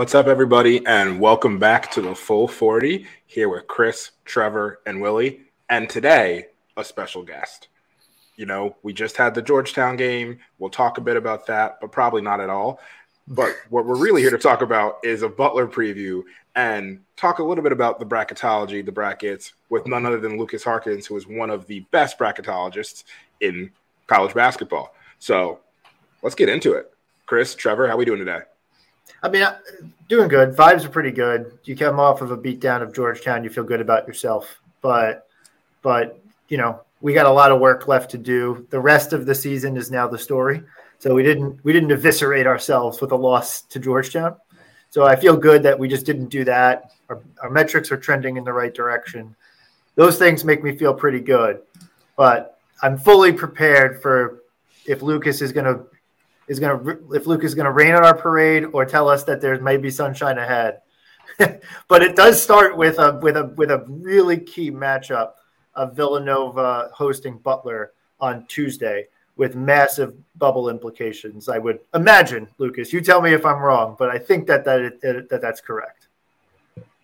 What's up, everybody, and welcome back to the Full 40 here with Chris, Trevor, and Willie. And today, a special guest. You know, we just had the Georgetown game. We'll talk a bit about that, but probably not at all. But what we're really here to talk about is a Butler preview and talk a little bit about the bracketology, the brackets, with none other than Lukas Harkins, who is one of the best bracketologists in college basketball. So let's get into it. Chris, Trevor, how are we doing today? I mean, doing good. Vibes are pretty good. You come off of a beatdown of Georgetown, you feel good about yourself. But, but you know, we got a lot of work left to do. The rest of the season is now the story. So we didn't we didn't eviscerate ourselves with a loss to Georgetown. So I feel good that we just didn't do that. Our, our metrics are trending in the right direction. Those things make me feel pretty good. But I'm fully prepared for if Lukas is going to is going to if Lukas is going to rain on our parade or tell us that there may be sunshine ahead. but it does start with a with a with a really key matchup of Villanova hosting Butler on Tuesday with massive bubble implications. I would imagine, Lukas. You tell me if I'm wrong, but I think that that that, that's correct.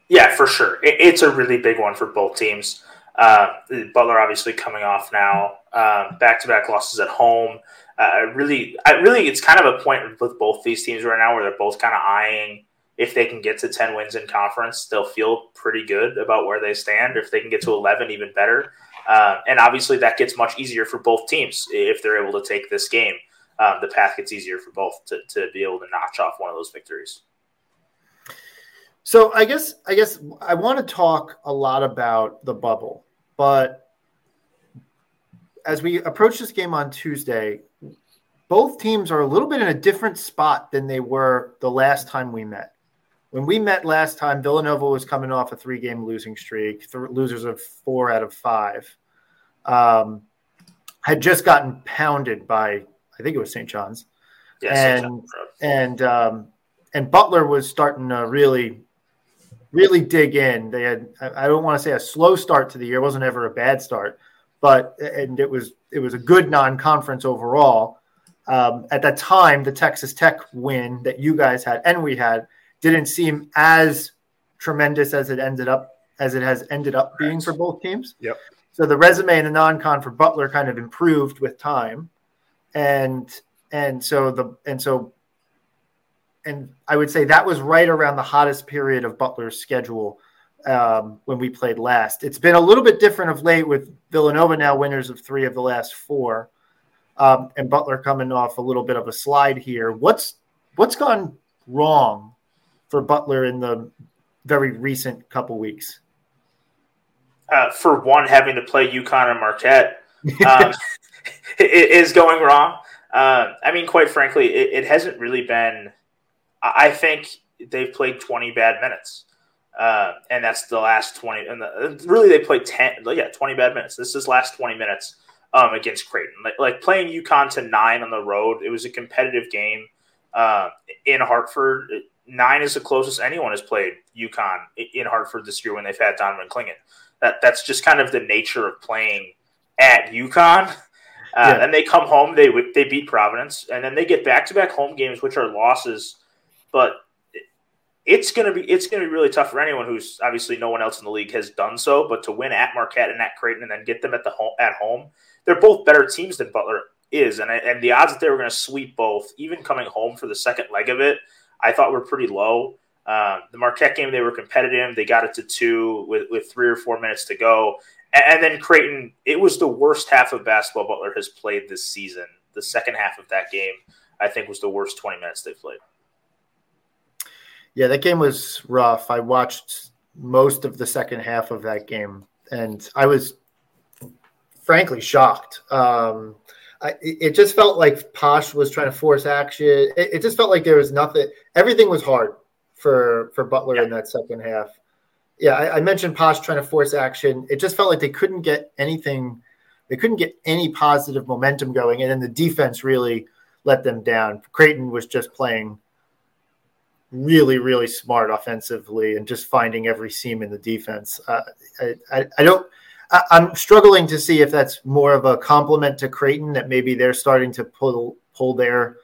Yeah, for sure. it's a really big one for both teams. Uh, Butler obviously coming off now back to back losses at home. Uh, really, I really, it's kind of a point with both these teams right now where they're both kind of eyeing if they can get to 10 wins in conference, they'll feel pretty good about where they stand. If they can get to 11, even better. Uh, and obviously, that gets much easier for both teams if they're able to take this game. Um, the path gets easier for both to, to be able to notch off one of those victories. So I guess I guess I want to talk a lot about the bubble, but as we approach this game on Tuesday, both teams are a little bit in a different spot than they were the last time we met. When we met last time, Villanova was coming off a three game losing streak, th- losers of four out of five. Um, had just gotten pounded by, I think it was St. John's. Yes, and and um, and Butler was starting to really, really dig in. They had I don't want to say a slow start to the year. It wasn't ever a bad start, but and it was it was a good non-conference overall. Um, at that time, the Texas Tech win that you guys had and we had didn't seem as tremendous as it ended up as it has ended up being for both teams. Yep. So the resume and the non-con for Butler kind of improved with time, and and so the and so and I would say that was right around the hottest period of Butler's schedule um, when we played last. It's been a little bit different of late with Villanova now winners of three of the last four, um, and Butler coming off a little bit of a slide here. What's what's gone wrong for Butler in the very recent couple weeks? Uh, for one, having to play UConn and Marquette um, is going wrong. Uh, I mean, quite frankly, it, it, hasn't really been. I think they've played 20 bad minutes. Uh, and that's the last 20. And the, really, they played 10, yeah, 20 bad minutes. This is last 20 minutes um, against Creighton. Like, like, playing UConn to nine on the road, it was a competitive game uh, in Hartford nine is the closest anyone has played UConn in Hartford this year when they've had Donovan Clingan. That that's just kind of the nature of playing at UConn. Uh, yeah. And they come home, they they beat Providence, and then they get back to back home games, which are losses. But it's gonna be it's gonna be really tough for anyone who's obviously no one else in the league has done so. But to win at Marquette and at Creighton, and then get them at the home at home, they're both better teams than Butler is, and and the odds that they were going to sweep both, even coming home for the second leg of it, I thought were pretty low. Um, the Marquette game, they were competitive. They got it to two with, with three or four minutes to go. And, and, then Creighton, it was the worst half of basketball Butler has played this season. The second half of that game, I think, was the worst 20 minutes they played. Yeah, that game was rough. I watched most of the second half of that game, and I was frankly shocked. Um, I, it just felt like Posh was trying to force action. It, it, just felt like there was nothing. Everything was hard for for Butler yeah. in that second half. Yeah, I, I, mentioned Posh trying to force action. It just felt like they couldn't get anything. They couldn't get any positive momentum going, and then the defense really let them down. Creighton was just playing really, really smart offensively and just finding every seam in the defense. Uh, I, I, I don't. I'm struggling to see if that's more of a compliment to Creighton that maybe they're starting to pull pull their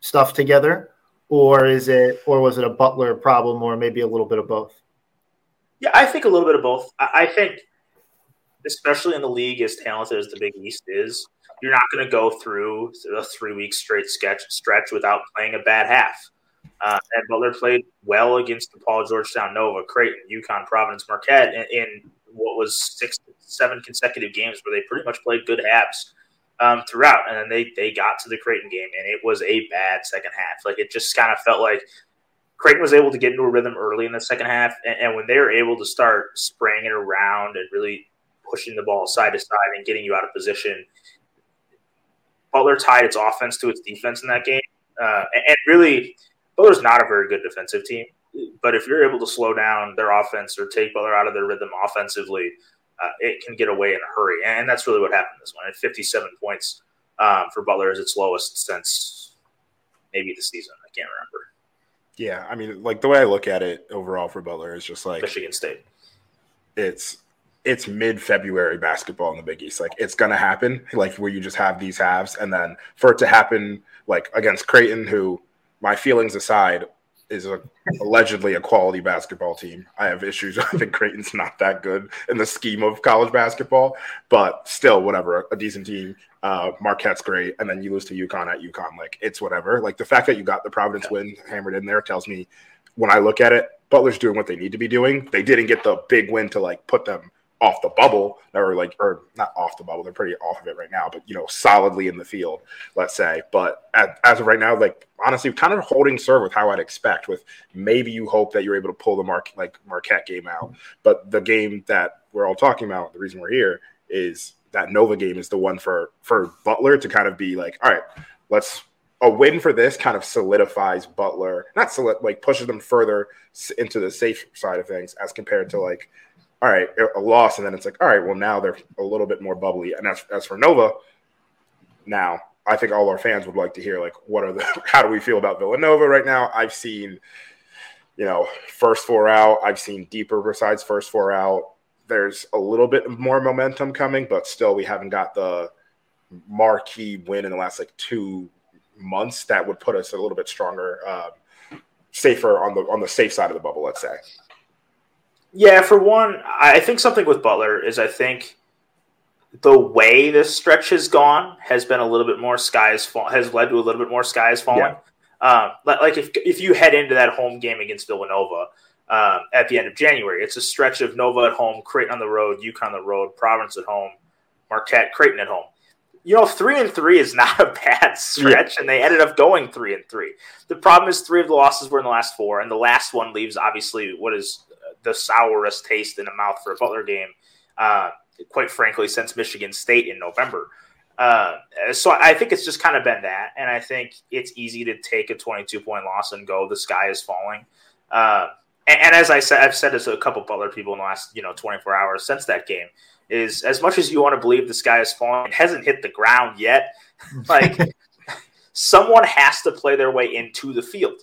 stuff together, or is it, or was it a Butler problem, or maybe a little bit of both? Yeah, I think a little bit of both. I think, especially in the league as talented as the Big East is, you're not going to go through a three week straight sketch stretch without playing a bad half. Uh, and Butler played well against DePaul, Georgetown, Nova, Creighton, UConn, Providence, Marquette in, in what was six, seven consecutive games where they pretty much played good halves um, throughout. And then they they got to the Creighton game, and it was a bad second half. Like it just kind of felt like Creighton was able to get into a rhythm early in the second half, and, and when they were able to start spraying it around and really pushing the ball side to side and getting you out of position, Butler tied its offense to its defense in that game, uh, and, and really Butler's not a very good defensive team. But if you're able to slow down their offense or take Butler out of their rhythm offensively, uh, it can get away in a hurry. And that's really what happened this one. At 57 points um, for Butler is its lowest since maybe the season. I can't remember. Yeah, I mean, like the way I look at it overall for Butler is just like Michigan State. It's it's mid February basketball in the Big East. Like it's gonna happen. Like where you just have these halves, and then for it to happen like against Creighton, who my feelings aside, is a, allegedly a quality basketball team. I have issues. I think Creighton's not that good in the scheme of college basketball, but still, whatever, a decent team. Uh, Marquette's great, and then you lose to UConn at UConn. Like it's whatever. Like the fact that you got the Providence win hammered in there tells me, when I look at it, Butler's doing what they need to be doing. They didn't get the big win to like put them off the bubble or like or not off the bubble they're pretty off of it right now but you know solidly in the field let's say. But at, as of right now like honestly kind of holding serve with how i'd expect with maybe you hope that you're able to pull the mark like marquette game out. But the game that we're all talking about the reason we're here is that nova game is the one for for butler to kind of be like all right let's a win for this kind of solidifies Butler, not solid, like pushes them further into the safe side of things as compared to like all right, a loss, and then it's like, all right, well now they're a little bit more bubbly. And as as for Nova, now I think all our fans would like to hear like, what are the how do we feel about Villanova right now? I've seen, you know, first four out. I've seen deeper besides first four out. There's a little bit more momentum coming, but still we haven't got the marquee win in the last like two months that would put us a little bit stronger, uh, safer on the on the safe side of the bubble. Let's say. Yeah, for one, I think something with Butler is I think the way this stretch has gone has been a little bit more skies fall has led to a little bit more skies falling. Yeah. Um, like if if you head into that home game against Villanova um, at the end of January, it's a stretch of Nova at home, Creighton on the road, UConn on the road, Providence at home, Marquette, Creighton at home. You know, three and three is not a bad stretch, yeah. and they ended up going three and three. The problem is three of the losses were in the last four, and the last one leaves obviously what is the sourest taste in the mouth for a Butler game, uh, quite frankly, since Michigan State in November. Uh, so I think it's just kind of been that, and I think it's easy to take a 22 point loss and go, the sky is falling. Uh, and, and, as I said, I've said this to a couple of Butler people in the last you know 24 hours since that game. Is as much as you want to believe the sky is falling, it hasn't hit the ground yet. like someone has to play their way into the field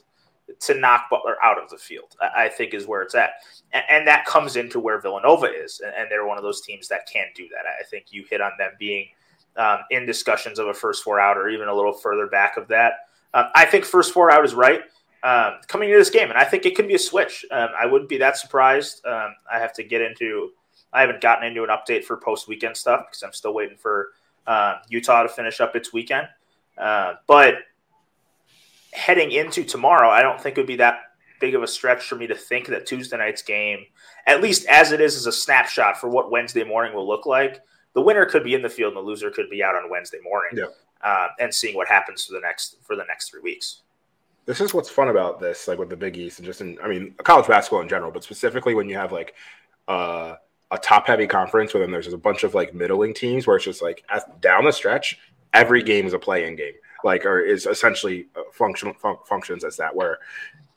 to knock Butler out of the field, I think is where it's at. And, and that comes into where Villanova is. And, and, they're one of those teams that can't do that. I think you hit on them being um, in discussions of a first four out or even a little further back of that. Um, I think first four out is right um, coming into this game. And I think it could be a switch. Um, I wouldn't be that surprised. Um, I have to get into, I haven't gotten into an update for post weekend stuff because I'm still waiting for uh, Utah to finish up its weekend. Uh, but heading into tomorrow, I don't think it would be that big of a stretch for me to think that Tuesday night's game, at least as it is, is a snapshot for what Wednesday morning will look like. The winner could be in the field, and the loser could be out on Wednesday morning, yeah. uh, and seeing what happens for the next for the next three weeks. This is what's fun about this, like with the Big East, and just in, I mean, college basketball in general, but specifically when you have like uh, a top heavy conference where then there's just a bunch of like middling teams where it's just like down the stretch, every game is a play in game like or is essentially uh, functional fun- functions as that where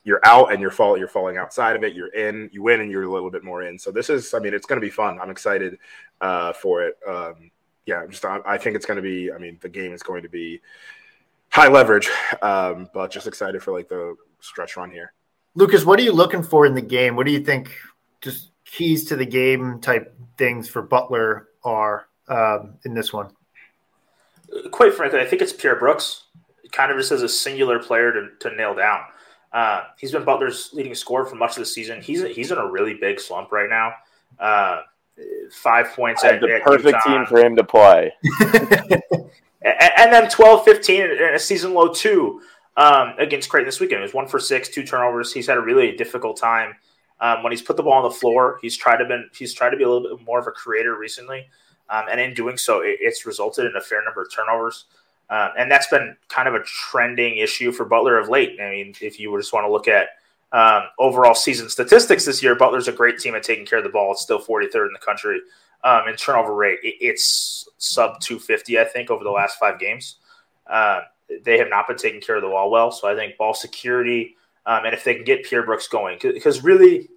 you're out and you're fall you're falling outside of it you're in you win and you're a little bit more in. So this is i mean it's going to be fun. I'm excited uh, for it. Um, yeah just I, I think it's going to be i mean the game is going to be high leverage um, but just excited for like the stretch run here. Lukas what are you looking for in the game? What do you think just keys to the game type things for butler are um, in this one quite frankly, I think it's Pierre Brooks, kind of just as a singular player to, to nail down. Uh, he's been Butler's leading scorer for much of the season. He's he's in a really big slump right now. Uh, five points at, the at perfect UConn. team for him to play. and, and then 12 15 and a season low two um, against Creighton this weekend. It was one for six, two turnovers. He's had a really difficult time um, when he's put the ball on the floor. He's tried to been he's tried to be a little bit more of a creator recently, um, and in doing so, it, it's resulted in a fair number of turnovers. Um, and that's been kind of a trending issue for Butler of late. I mean, if you just want to look at um, overall season statistics this year, Butler's a great team at taking care of the ball. It's still 43rd in the country um, in turnover rate. It, it's sub 250, I think, over the last five games. Uh, they have not been taking care of the ball well. So I think ball security, um, and if they can get Pierre Brooks going, because really,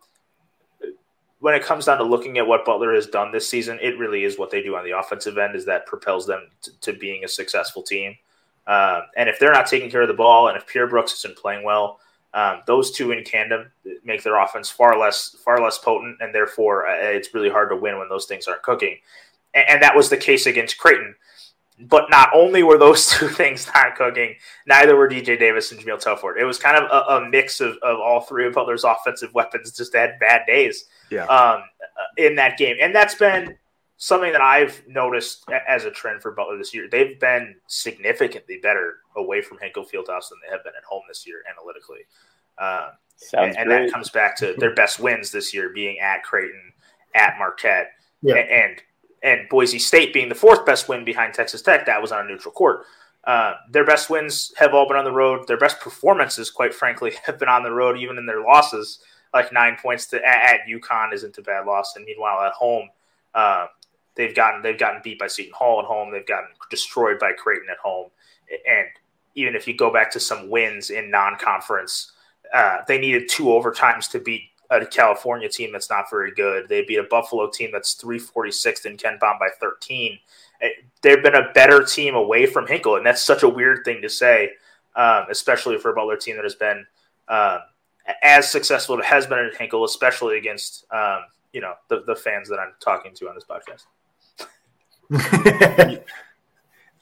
when it comes down to looking at what Butler has done this season, it really is what they do on the offensive end is that propels them to, to being a successful team. Um, and if they're not taking care of the ball, and if Pierre Brooks isn't playing well, um, those two in tandem make their offense far less far less potent, and therefore uh, it's really hard to win when those things aren't cooking. And, and that was the case against Creighton. But not only were those two things not cooking, neither were DJ Davis and Jahmyl Telfort. It was kind of a, a mix of, of all three of Butler's offensive weapons just had bad days Yeah. um, in that game. And that's been something that I've noticed as a trend for Butler this year. They've been significantly better away from Hinkle Fieldhouse than they have been at home this year analytically. Um, Sounds and, and that comes back to their best wins this year being at Creighton, at Marquette, Yeah. a- and and Boise State being the fourth best win behind Texas Tech. That was on a neutral court. Uh, their best wins have all been on the road. Their best performances, quite frankly, have been on the road, even in their losses. Like nine points to at, UConn isn't a bad loss, and meanwhile at home, uh, they've gotten they've gotten beat by Seton Hall at home. They've gotten destroyed by Creighton at home, and even if you go back to some wins in non-conference, uh, they needed two overtimes to beat a California team that's not very good. They beat a Buffalo team that's 346th in KenPom by 13. Eh, They've been a better team away from Hinkle, and that's such a weird thing to say, um, especially for a Butler team that has been um, as successful as it has been at Hinkle, especially against um, you know the, the fans that I'm talking to on this podcast.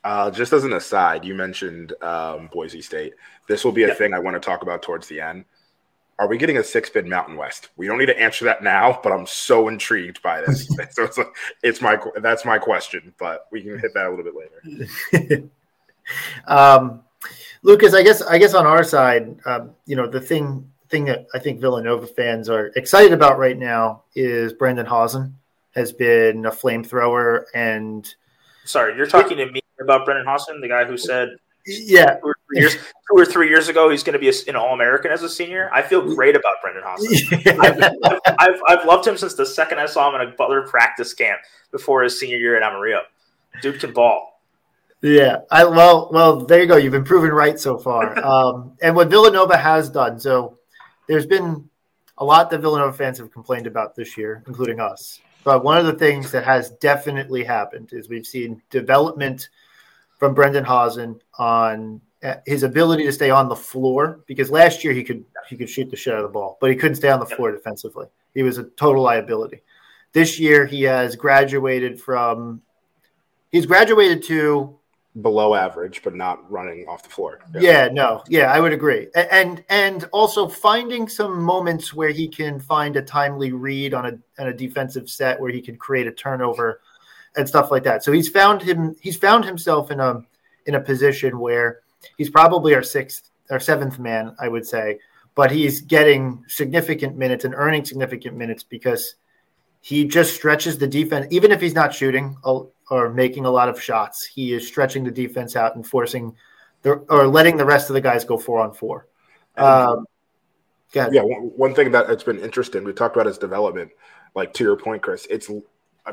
Uh, just as an aside, you mentioned um, Boise State. This will be a Yeah. thing I want to talk about towards the end. Are we getting a six bid Mountain West? We don't need to answer that now, but I'm so intrigued by this. so it's, it's my that's my question, but we can hit that a little bit later. um, Lukas, I guess I guess on our side, um, you know, the thing thing that I think Villanova fans are excited about right now is Brendan Hausen has been a flamethrower, and Sorry, you're talking to me about Brendan Hausen, the guy who said yeah, two or three years, two or three years ago he's going to be an All American as a senior. I feel great about Brendan Hausen. I've, I've, I've loved him since the second I saw him in a Butler practice camp before his senior year at Amarillo. Dude can ball. Yeah, I well, well, there you go. You've been proven right so far. Um, and what Villanova has done, so there's been a lot that Villanova fans have complained about this year, including us. But one of the things that has definitely happened is we've seen development from Brendan Hausen on uh, his ability to stay on the floor because last year he could he could shoot the shit out of the ball, but he couldn't stay on the floor defensively. He was a total liability. This year he has graduated from he's graduated to Below average, but not running off the floor. yeah, no, yeah, I would agree, and and also finding some moments where he can find a timely read on a on a defensive set where he can create a turnover and stuff like that. So he's found him he's found himself in a in a position where he's probably our sixth or seventh man, I would say, but he's getting significant minutes and earning significant minutes because he just stretches the defense, even if he's not shooting or making a lot of shots. He is stretching the defense out and forcing the, or letting the rest of the guys go four on four. Um, yeah, one, one thing that it's been interesting. We talked about his development. Like to your point, Chris, it's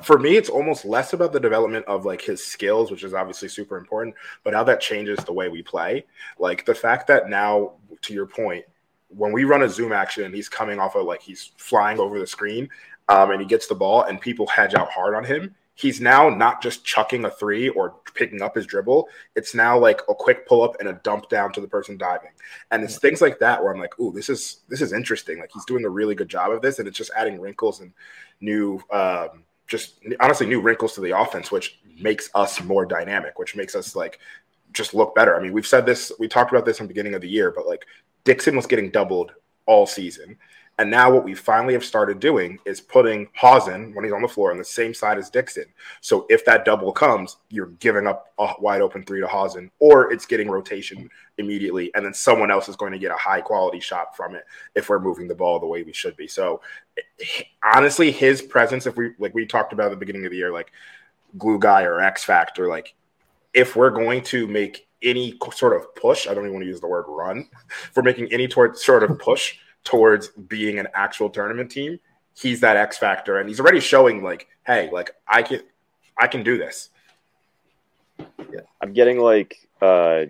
for me, it's almost less about the development of like his skills, which is obviously super important, but how that changes the way we play. Like the fact that now, to your point, when we run a zoom action and he's coming off of like he's flying over the screen, um, and he gets the ball and people hedge out hard on him. He's now not just chucking a three or picking up his dribble. It's now like a quick pull up and a dump down to the person diving. And it's things like that where I'm like, ooh, this is this is interesting. Like he's doing a really good job of this, and it's just adding wrinkles and new, um, just honestly new wrinkles to the offense, which makes us more dynamic, which makes us like just look better. I mean, we've said this, we talked about this in the beginning of the year, but like Dixon was getting doubled all season. And now what we finally have started doing is putting Hausen when he's on the floor on the same side as Dixon. So if that double comes, you're giving up a wide open three to Hausen, or it's getting rotation immediately, and then someone else is going to get a high quality shot from it if we're moving the ball the way we should be. So honestly, his presence, if we like we talked about at the beginning of the year, like glue guy or X factor, like if we're going to make any sort of push, I don't even want to use the word run, for making any sort of push towards being an actual tournament team, he's that X factor, and he's already showing like, hey, like I can, I can do this. Yeah. I'm getting like uh,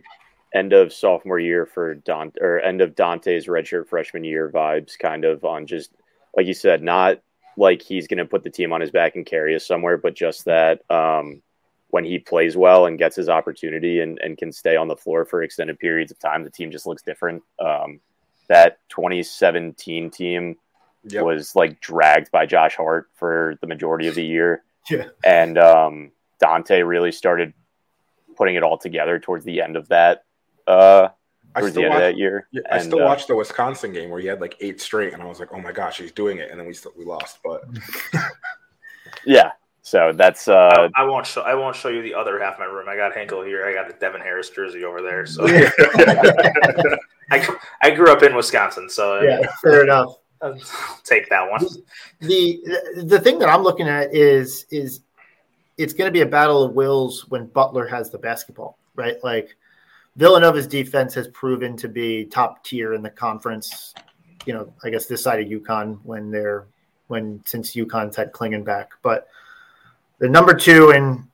end of sophomore year for Donte or end of Donte's redshirt freshman year vibes, kind of on just like you said, not like he's going to put the team on his back and carry us somewhere, but just that um, when he plays well and gets his opportunity and, and can stay on the floor for extended periods of time, the team just looks different. Um, that 2017 team yep. was like dragged by Josh Hart for the majority of the year. Yeah. And um, Donte really started putting it all together towards the end of that. Uh, towards the end watch, of that year. Yeah, I still uh, watched the Wisconsin game where he had like eight straight, and I was like, "Oh my gosh, he's doing it!" And then we still we lost, but yeah. So that's. Uh, I, I, won't show. I won't show you the other half of my room. I got Hinkle here. I got the Devin Harris jersey over there. So I, I grew up in Wisconsin, so yeah, fair enough. I'll take that one. The the thing that I'm looking at is is it's going to be a battle of wills when Butler has the basketball, right? Like Villanova's defense has proven to be top tier in the conference. You know, I guess this side of UConn when they're when since UConn's had Clingan back, but the number two in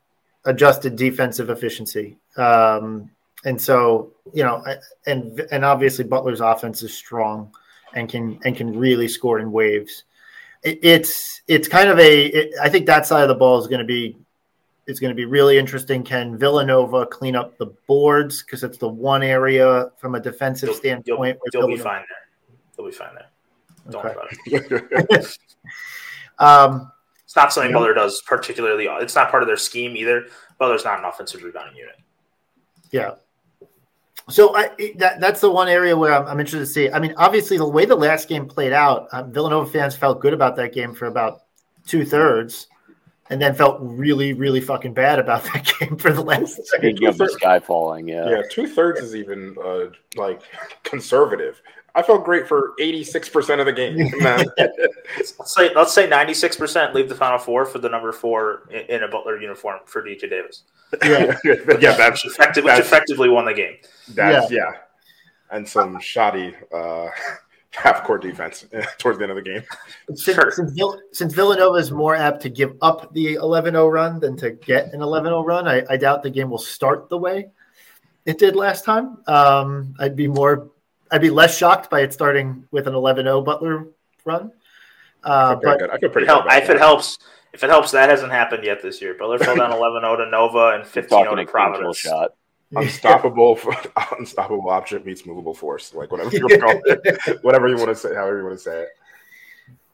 adjusted defensive efficiency. Um, and so, you know, and and obviously Butler's offense is strong and can and can really score in waves. It, it's it's kind of a. It, I think that side of the ball is going to be is going to be really interesting. Can Villanova clean up the boards because it's the one area from a defensive you'll, standpoint? You'll, you'll be fine there. You'll be fine there. Don't okay. worry about it. um, it's not something Butler does particularly. It's not part of their scheme either. Butler's not an offensive rebounding unit. Yeah. So I, that that's the one area where I'm, I'm, interested to see. I mean, obviously, the way the last game played out, um, Villanova fans felt good about that game for about two thirds, and then felt really, really fucking bad about that game for the last. Speaking of the sky falling, yeah, yeah, two thirds is even uh, like conservative. I felt great for 86% of the game. let's say let's say 96% leave the final four for the number four in, in a Butler uniform for DJ Davis. Yeah, yeah, that's effective, which effectively won the game. That's yeah, yeah. and some shoddy uh, half court defense towards the end of the game. Since, sure. since, Vill- since, Villanova is more apt to give up the 11-0 run than to get an 11-0 run, I, I doubt the game will start the way it did last time. Um, I'd be more I'd be less shocked by it starting with an 11-0 Butler run. Uh, I but I feel pretty help, if it helps, if it helps, that hasn't happened yet this year. Butler fell down 11-0 to Nova and 15-0 to Providence. Shot. Unstoppable, unstoppable object meets movable force. Like whatever you call it, whatever you want to say, however you want to say it.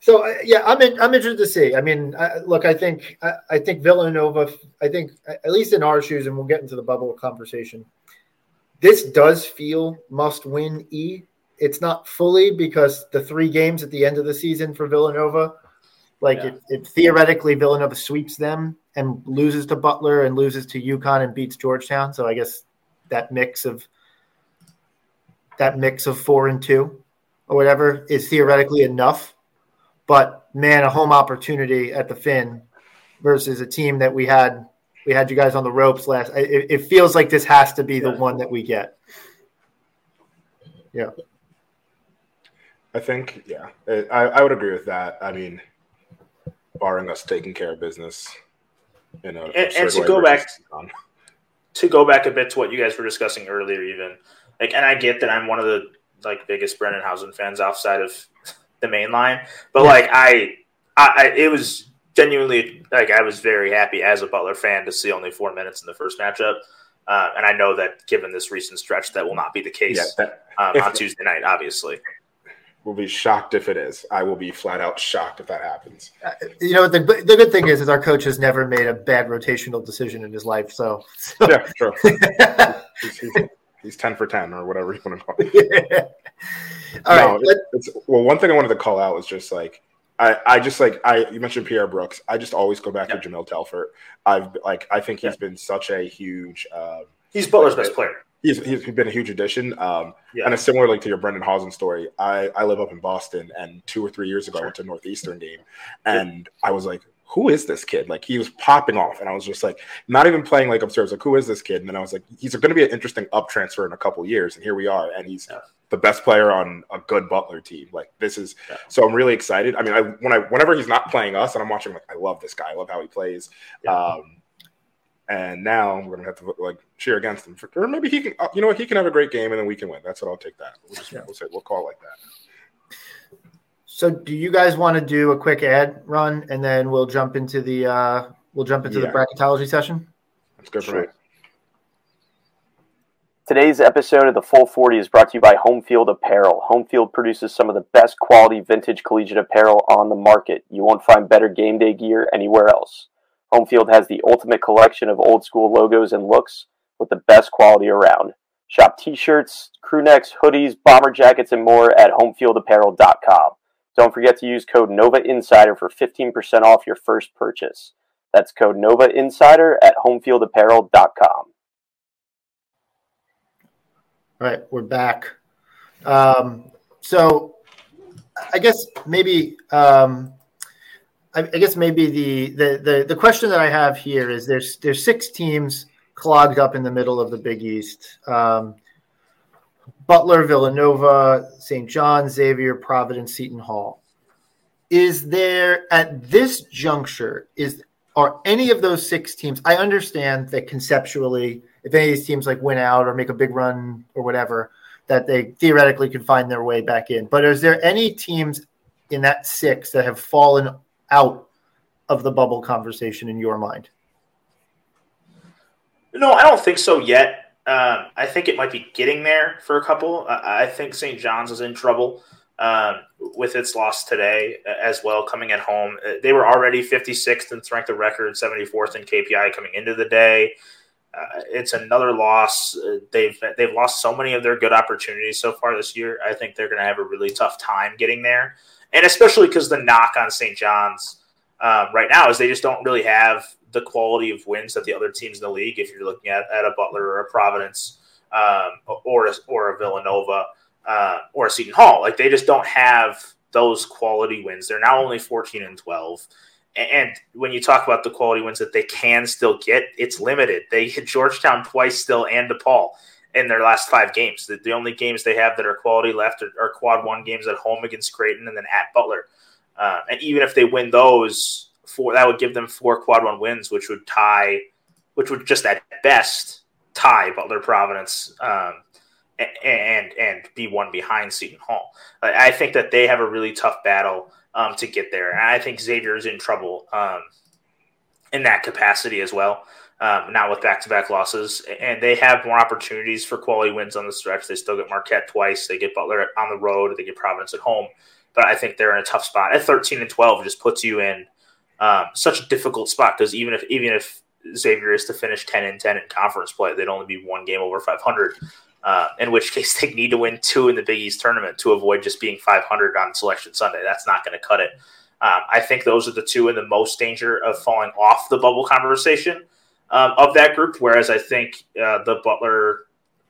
So uh, yeah, I'm in, I'm interested to see. I mean, I, look, I think I, I, think Villanova. I think at least in our shoes, and we'll get into the bubble conversation this does feel must win E. It's not fully because the three games at the end of the season for Villanova, like yeah. it, it, theoretically Villanova sweeps them and loses to Butler and loses to UConn and beats Georgetown. So I guess that mix of that mix of four and two or whatever is theoretically enough. But man, a home opportunity at the Finn versus a team that we had we had you guys on the ropes last. It, it feels like this has to be the one that we get. Yeah. I think, yeah, I, I would agree with that. I mean, barring us taking care of business, you know, and, and to go back to go back a bit to what you guys were discussing earlier, even like, and I get that I'm one of the like biggest Brendan Hausen fans outside of the main line, but yeah. like I, I, I, it was genuinely like I was very happy as a Butler fan to see only four minutes in the first matchup. Uh, and I know that given this recent stretch, that will not be the case yeah, that, um, on Tuesday night. Obviously, we'll be shocked if it is. I will be flat out shocked if that happens. Uh, you know, the, the good thing is, is our coach has never made a bad rotational decision in his life. So, so. yeah, true. he's, he's, he's, ten for ten or whatever you want to call it. Yeah. no, right, it's, well, one thing I wanted to call out was just like I, I just like I you mentioned Pierre Brooks. I just always go back yeah. to Jahmyl Telfort. I've like I think he's yeah. been such a huge. Uh, he's Butler's best player. He's, he's been a huge addition. Um, yeah. And it's similar like to your Brendan Hausen story. I, I live up in Boston, and two or three years ago, sure. I went to Northeastern game, and I was like, who is this kid? Like he was popping off, and I was just like, not even playing like upstairs. Like, who is this kid? And then I was like, he's going to be an interesting up transfer in a couple years, and here we are, and he's yeah. The best player on a good Butler team. Like this is, yeah. so I'm really excited. I mean, I when I whenever he's not playing us, and I'm watching, like, I love this guy. I love how he plays. Yeah. Um, and now we're gonna have to like cheer against him, for, or maybe he can. Uh, you know what? He can have a great game, and then we can win. That's what I'll take that. We'll, just, we'll say we'll call like that. So, do you guys want to do a quick ad run, and then we'll jump into the uh, we'll jump into yeah. the bracketology session? That's good for sure. me. Today's episode of the Full 40 is brought to you by Homefield Apparel. Homefield produces some of the best quality vintage collegiate apparel on the market. You won't find better game day gear anywhere else. Homefield has the ultimate collection of old school logos and looks with the best quality around. Shop t shirts, crew necks, hoodies, bomber jackets, and more at homefieldapparel.com. Don't forget to use code Nova Insider for 15% off your first purchase. That's code Nova Insider at homefieldapparel.com. All right, we're back. Um, so I guess maybe um, I, I, guess maybe the, the the the question that I have here is there's there's six teams clogged up in the middle of the Big East. Um, Butler, Villanova, St. John, Xavier, Providence, Seton Hall. Is there at this juncture is are any of those six teams? I understand that conceptually, if any of these teams like win out or make a big run or whatever, that they theoretically could find their way back in. But is there any teams in that six that have fallen out of the bubble conversation in your mind? No, I don't think so yet. Um, I think it might be getting there for a couple. I think St. John's is in trouble um, with its loss today as well, coming at home. Uh, they were already 56th in strength of record 74th in KPI coming into the day. Uh, it's another loss. Uh, they've they've lost so many of their good opportunities so far this year. I think they're going to have a really tough time getting there, and especially because the knock on St. John's uh, right now is they just don't really have the quality of wins that the other teams in the league, if you're looking at, at a Butler or a Providence um, or, a, or a Villanova uh, or a Seton Hall, like they just don't have those quality wins. They're now only 14 and 12. And when you talk about the quality wins that they can still get, it's limited. They hit Georgetown twice still and DePaul in their last five games. The, the only games they have that are quality left are, are, quad one games at home against Creighton and then at Butler. Uh, and even if they win those, four that would give them four quad one wins, which would tie, which would just at best tie Butler Providence um, and and be one behind Seton Hall. I think that they have a really tough battle um, to get there, and I think Xavier is in trouble um, in that capacity as well. Um, now with back-to-back losses, and they have more opportunities for quality wins on the stretch. They still get Marquette twice. They get Butler on the road. They get Providence at home. But I think they're in a tough spot. At 13 and 12, just puts you in um, such a difficult spot because even if even if Xavier is to finish ten and ten in conference play, they'd only be one game over five hundred. Uh, in which case they need to win two in the Big East tournament to avoid just being 500 on Selection Sunday. That's not going to cut it. Um, I think those are the two in the most danger of falling off the bubble conversation um, of that group. Whereas I think uh, the Butler,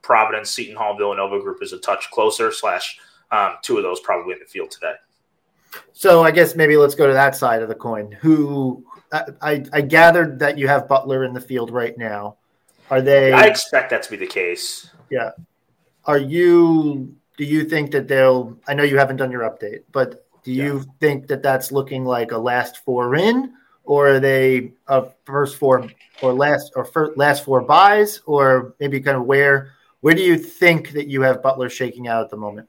Providence, Seton Hall, Villanova group is a touch closer. Slash, um, two of those probably in the field today. So I guess maybe let's go to that side of the coin. Who I, I gathered that you have Butler in the field right now. Are they? I expect that to be the case. Yeah. Are you? Do you think that they'll? I know you haven't done your update, but do you yeah. think that that's looking like a last four in, or are they a first four or last or first, last four buys, or maybe kind of where? Where do you think that you have Butler shaking out at the moment?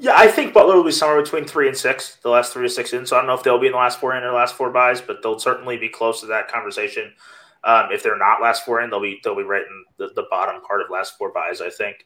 Yeah, I think Butler will be somewhere between three and six, the last three to six in. So I don't know if they'll be in the last four in or last four buys, but they'll certainly be close to that conversation. Um, if they're not last four in, they'll be they'll be right in the, the bottom part of last four buys. I think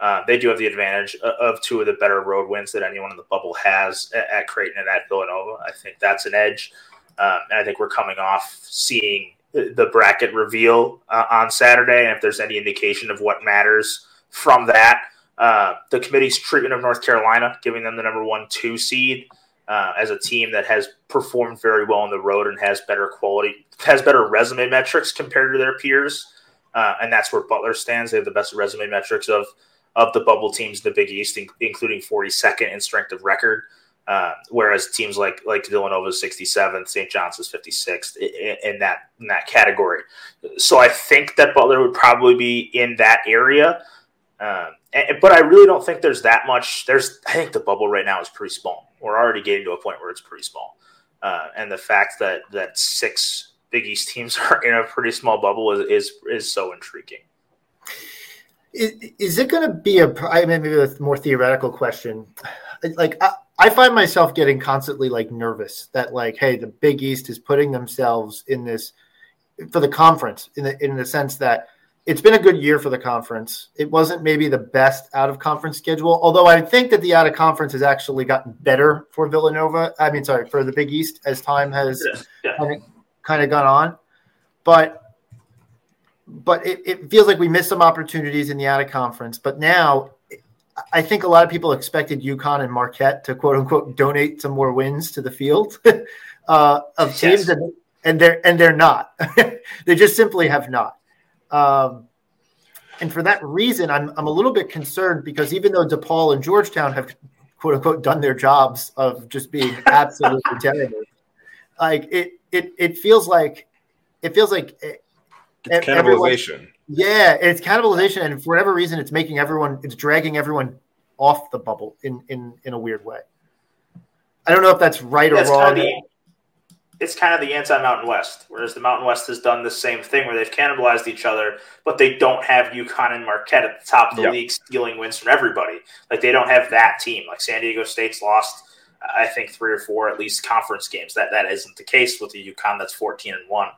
uh, they do have the advantage of two of the better road wins that anyone in the bubble has at, at Creighton and at Villanova. I think that's an edge, um, and I think we're coming off seeing the bracket reveal uh, on Saturday, and if there's any indication of what matters from that uh, the committee's treatment of North Carolina, giving them the number one, two seed uh, as a team that has performed very well on the road and has better quality, has better resume metrics compared to their peers. Uh, and that's where Butler stands. They have the best resume metrics of of the bubble teams in the Big East, including 42nd in strength of record. Uh, whereas teams like like Villanova is 67th, St. John's is 56th in, in, that in that category. So I think that Butler would probably be in that area. Um, and, but I really don't think there's that much. There's I think the bubble right now is pretty small. We're already getting to a point where it's pretty small, uh, and the fact that that six Big East teams are in a pretty small bubble is is, is so intriguing. Is, is it going to be a? I mean, maybe a more theoretical question. Like I, I find myself getting constantly like nervous that like, hey, the Big East is putting themselves in this for the conference in the in the sense that it's been a good year for the conference. It wasn't maybe the best out of conference schedule, although I think that the out of conference has actually gotten better for Villanova. I mean, sorry, for the Big East as time has yeah. of, kind, of, gone on. But but it, it feels like we missed some opportunities in the out of conference. But now I think a lot of people expected UConn and Marquette to quote unquote donate some more wins to the field uh, of teams, yes. and, and they're and they're not. they just simply have not. Um, and for that reason, I'm, I'm a little bit concerned because even though DePaul and Georgetown have quote unquote done their jobs of just being absolutely terrible, like it, it, it feels like it feels like it, it's cannibalization. Yeah, it's cannibalization, and for whatever reason, it's making everyone, it's dragging everyone off the bubble in in in a weird way. I don't know if that's right or wrong. Kind of the, it's kind of the anti Mountain West, whereas the Mountain West has done the same thing where they've cannibalized each other, but they don't have UConn and Marquette at the top of the yep. league stealing wins from everybody. Like they don't have that team. Like San Diego State's lost, I think three or four at least conference games. That that isn't the case with the UConn that's fourteen and one.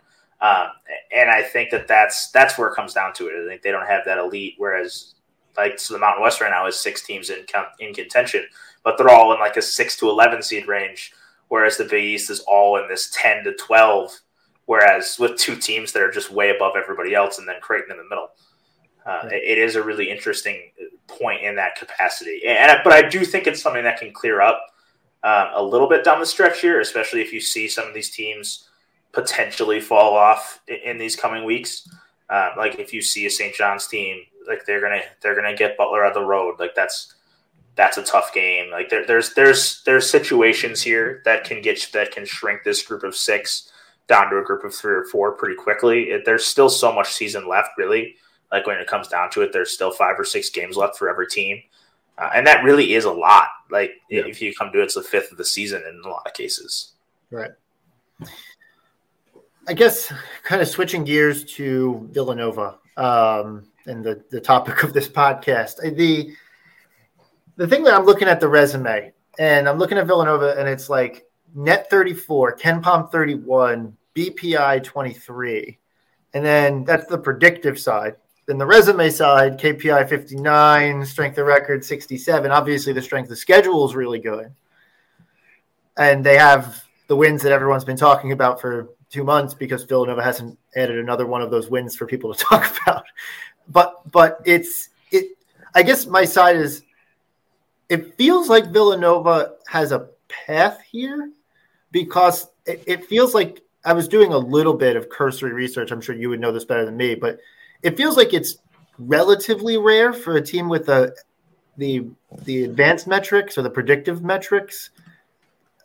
Um, and I think that that's that's where it comes down to it. I think they don't have that elite, whereas like so the Mountain West right now is six teams in in contention, but they're all in like a six to eleven seed range whereas the Big East is all in this 10 to 12. Whereas with two teams that are just way above everybody else and then Creighton in the middle. Uh, it is a really interesting point in that capacity. And, but I do think it's something that can clear up um, a little bit down the stretch here, especially if you see some of these teams potentially fall off in, in these coming weeks. Uh, like if you see a St. John's team, like they're gonna they're gonna get Butler on the road. Like that's that's a tough game. Like there, there's there's there's situations here that can get that can shrink this group of six down to a group of three or four pretty quickly. It, there's still so much season left, really. Like when it comes down to it, there's still five or six games left for every team, uh, and that really is a lot. Like yeah. if you come to it, it's the fifth of the season in a lot of cases. Right. I guess kind of switching gears to Villanova um, and the the topic of this podcast. The the thing that I'm looking at the resume and I'm looking at Villanova and it's like net 34, KenPom 31, BPI 23. And then that's the predictive side. Then the resume side, KPI 59, strength of record 67. Obviously, the strength of schedule is really good. And they have the wins that everyone's been talking about for two months because Villanova hasn't added another one of those wins for people to talk about. But but it's it I guess my side is it feels like Villanova has a path here because it, it, feels like I was doing a little bit of cursory research. I'm sure you would know this better than me, but it feels like it's relatively rare for a team with a the the advanced metrics or the predictive metrics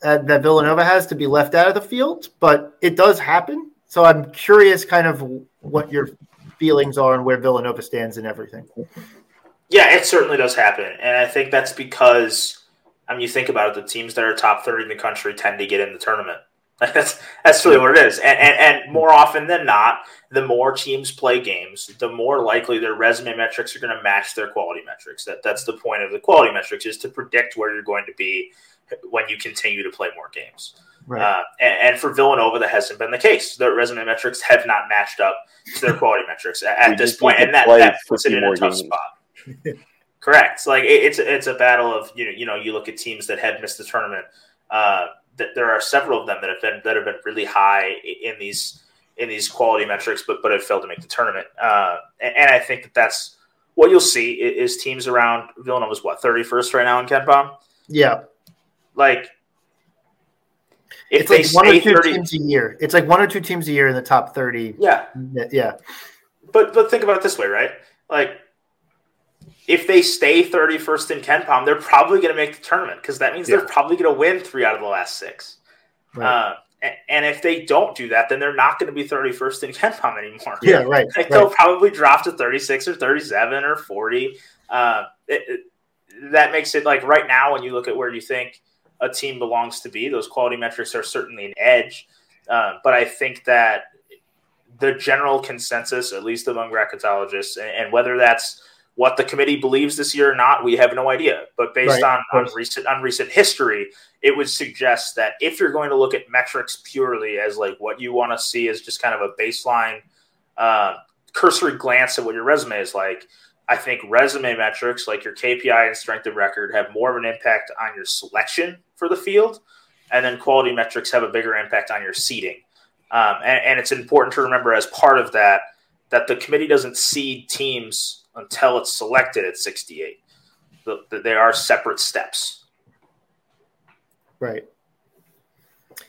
uh, that Villanova has to be left out of the field, but it does happen. So I'm curious, kind of what your feelings are and where Villanova stands in everything. Yeah, it certainly does happen, and I think that's because I mean, you think about it, the teams that are top thirty in the country tend to get in the tournament. Like that's that's really what it is, and, and and more often than not, the more teams play games, the more likely their resume metrics are going to match their quality metrics. That that's the point of the quality metrics is to predict where you're going to be when you continue to play more games. Right. Uh, and, and, for Villanova, that hasn't been the case. Their resume metrics have not matched up to their quality metrics at, at this point, and that, that puts it in a tough games. spot. Correct. Like it, it's it's a battle of you know you know you look at teams that had missed the tournament. Uh, that there are several of them that have been that have been really high in these in these quality metrics, but but have failed to make the tournament. Uh, and, and, I think that that's what you'll see is teams around Villanova's what thirty first right now in KenPom. Yeah, like if it's they like one or two 30, teams a year. It's like one or two teams a year in the top thirty. Yeah, yeah. But but think about it this way, right? Like if they stay 31st in KenPom, they're probably going to make the tournament because that means yeah. they're probably going to win three out of the last six. Right. Uh, and if they don't do that, then they're not going to be 31st in KenPom anymore. Yeah, right. Like right. They'll probably drop to 36 or 37 or 40. Uh, it, it, that makes it like right now, when you look at where you think a team belongs to be, those quality metrics are certainly an edge. Uh, but I think that the general consensus, at least among bracketologists, and, and whether that's what the committee believes this year or not, we have no idea. But based right, on, on recent on recent history, it would suggest that if you're going to look at metrics purely as like what you want to see as just kind of a baseline uh, cursory glance at what your resume is like, I think resume metrics like your KPI and strength of record have more of an impact on your selection for the field, and then quality metrics have a bigger impact on your seeding. Um, and, and it's important to remember as part of that that the committee doesn't seed teams until it's selected at 68. The, the, they are separate steps. Right.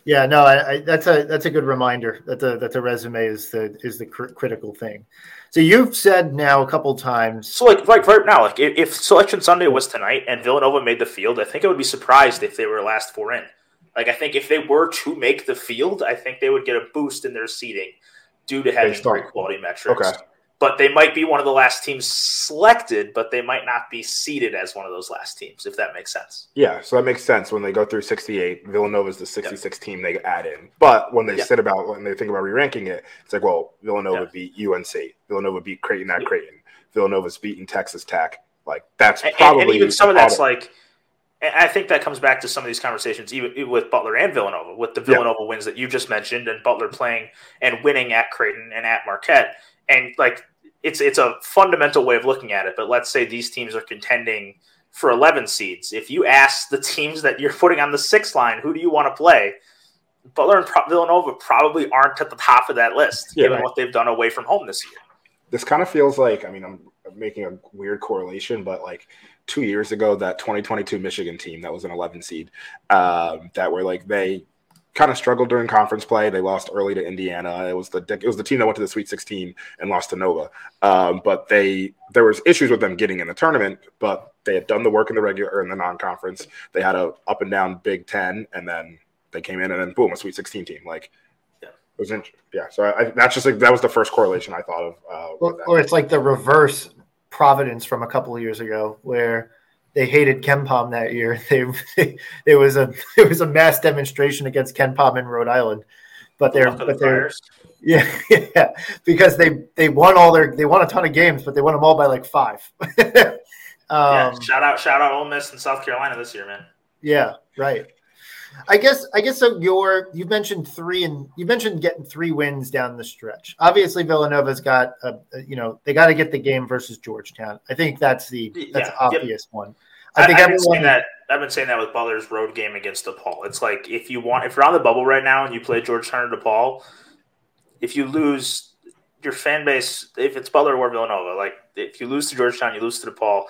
Yeah, no, I, I, that's a that's a good reminder that the that the resume is the is the cr- critical thing. So you've said now a couple times. So like like right now, like if, if, Selection Sunday was tonight and Villanova made the field, I think I would be surprised if they were last four in. Like I think if they were to make the field, I think they would get a boost in their seating due to having great quality metrics. Okay but they might be one of the last teams selected, but they might not be seeded as one of those last teams, if that makes sense. Yeah, so that makes sense when they go through 68. Villanova is the 66 yep. team they add in. But when they yep. sit about, when they think about re ranking it, it's like, well, Villanova yep. beat UNC. Villanova beat Creighton at Creighton. Villanova's beaten Texas Tech. Like, that's probably. And, and even some of that's like, I think that comes back to some of these conversations, even with Butler and Villanova, with the Villanova wins that you just mentioned, and Butler playing and winning at Creighton and at Marquette. And like it's it's a fundamental way of looking at it. But let's say these teams are contending for 11 seeds. If you ask the teams that you're putting on the six line, who do you want to play? Butler and Villanova probably aren't at the top of that list, yeah, given right. what they've done away from home this year. This kind of feels like, I mean, I'm making a weird correlation, but like two years ago, that 2022 Michigan team that was an 11 seed, um, that were like they kind of struggled during conference play. They lost early to Indiana. It was the it was the team that went to the Sweet 16 and lost to Nova. Um, but they there was issues with them getting in the tournament, but they had done the work in the regular or in the non-conference. They had a up and down Big Ten, and then they came in and then boom, a Sweet 16 team. Like yeah, it was in, yeah. So I, that's just like that was the first correlation I thought of. Uh, or, or it's like the reverse Providence from a couple of years ago, where they hated KenPom that year. They, it was a it was a mass demonstration against KenPom in Rhode Island, but they're but they're yeah yeah because they they won all their they won a ton of games, but they won them all by like five. um, yeah, shout out shout out Ole Miss and South Carolina this year, man. Yeah, right. I guess I guess so. Your you've mentioned three and you mentioned getting three wins down the stretch. Obviously, Villanova's got a, a you know they got to get the game versus Georgetown. I think that's the that's yeah, obvious yep. one. I think I, have everyone, been that. I've been saying that with Butler's road game against DePaul. It's like if you want if you're on the bubble right now and you play Georgetown or DePaul, if you lose your fan base, if it's Butler or Villanova, like if you lose to Georgetown, you lose to DePaul.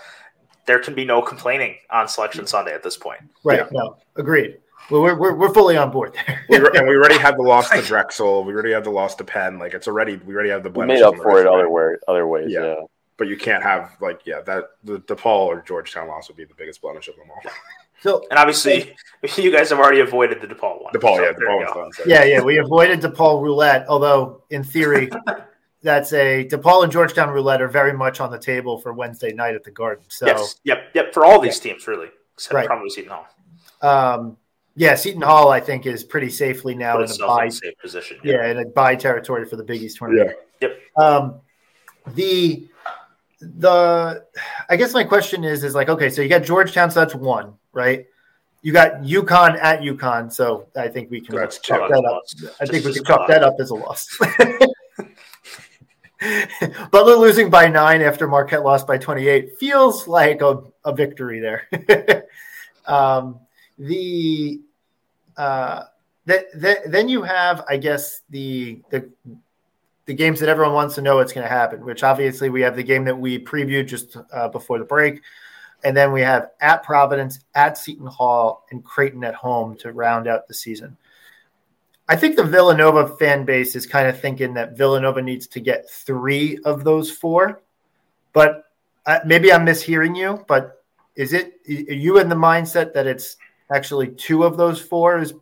There can be no complaining on Selection mm-hmm. Sunday at this point. Right. Yeah. No, agreed. Well, we're, we're, we're fully on board there. we and we already have the loss to Drexel. We already have the loss to Penn. Like it's already we already have the blemish. We made up for it other way, other ways. Yeah. yeah. But you can't have like yeah that the DePaul or Georgetown loss would be the biggest blemish of them all. So and obviously you guys have already avoided the DePaul one. DePaul, so yeah, DePaul done, so. Yeah, yeah, we avoided DePaul roulette. Although in theory, that's a DePaul and Georgetown roulette are very much on the table for Wednesday night at the Garden. So yes, yep, yep, for all these teams really, except right. probably Seton Hall. Um, yeah, Seton Hall, I think, is pretty safely now Put in a bye safe position. Yeah. yeah, in a bye territory for the Big East tournament. Yeah. Yep. Um, the the I guess my question is is like okay, so you got Georgetown, so that's one, right? You got UConn at UConn, so I think we can that's chalk that up. I think we can chalk that up as a loss. Butler losing by nine after Marquette lost by 28 feels like a, a victory there. um, the uh, that, then you have, I guess, the the the games that everyone wants to know what's going to happen. Which obviously we have the game that we previewed just uh, before the break, and then we have at Providence, at Seton Hall, and Creighton at home to round out the season. I think the Villanova fan base is kind of thinking that Villanova needs to get three of those four, but uh, maybe I'm mishearing you. But is it are you in the mindset that it's actually two of those four is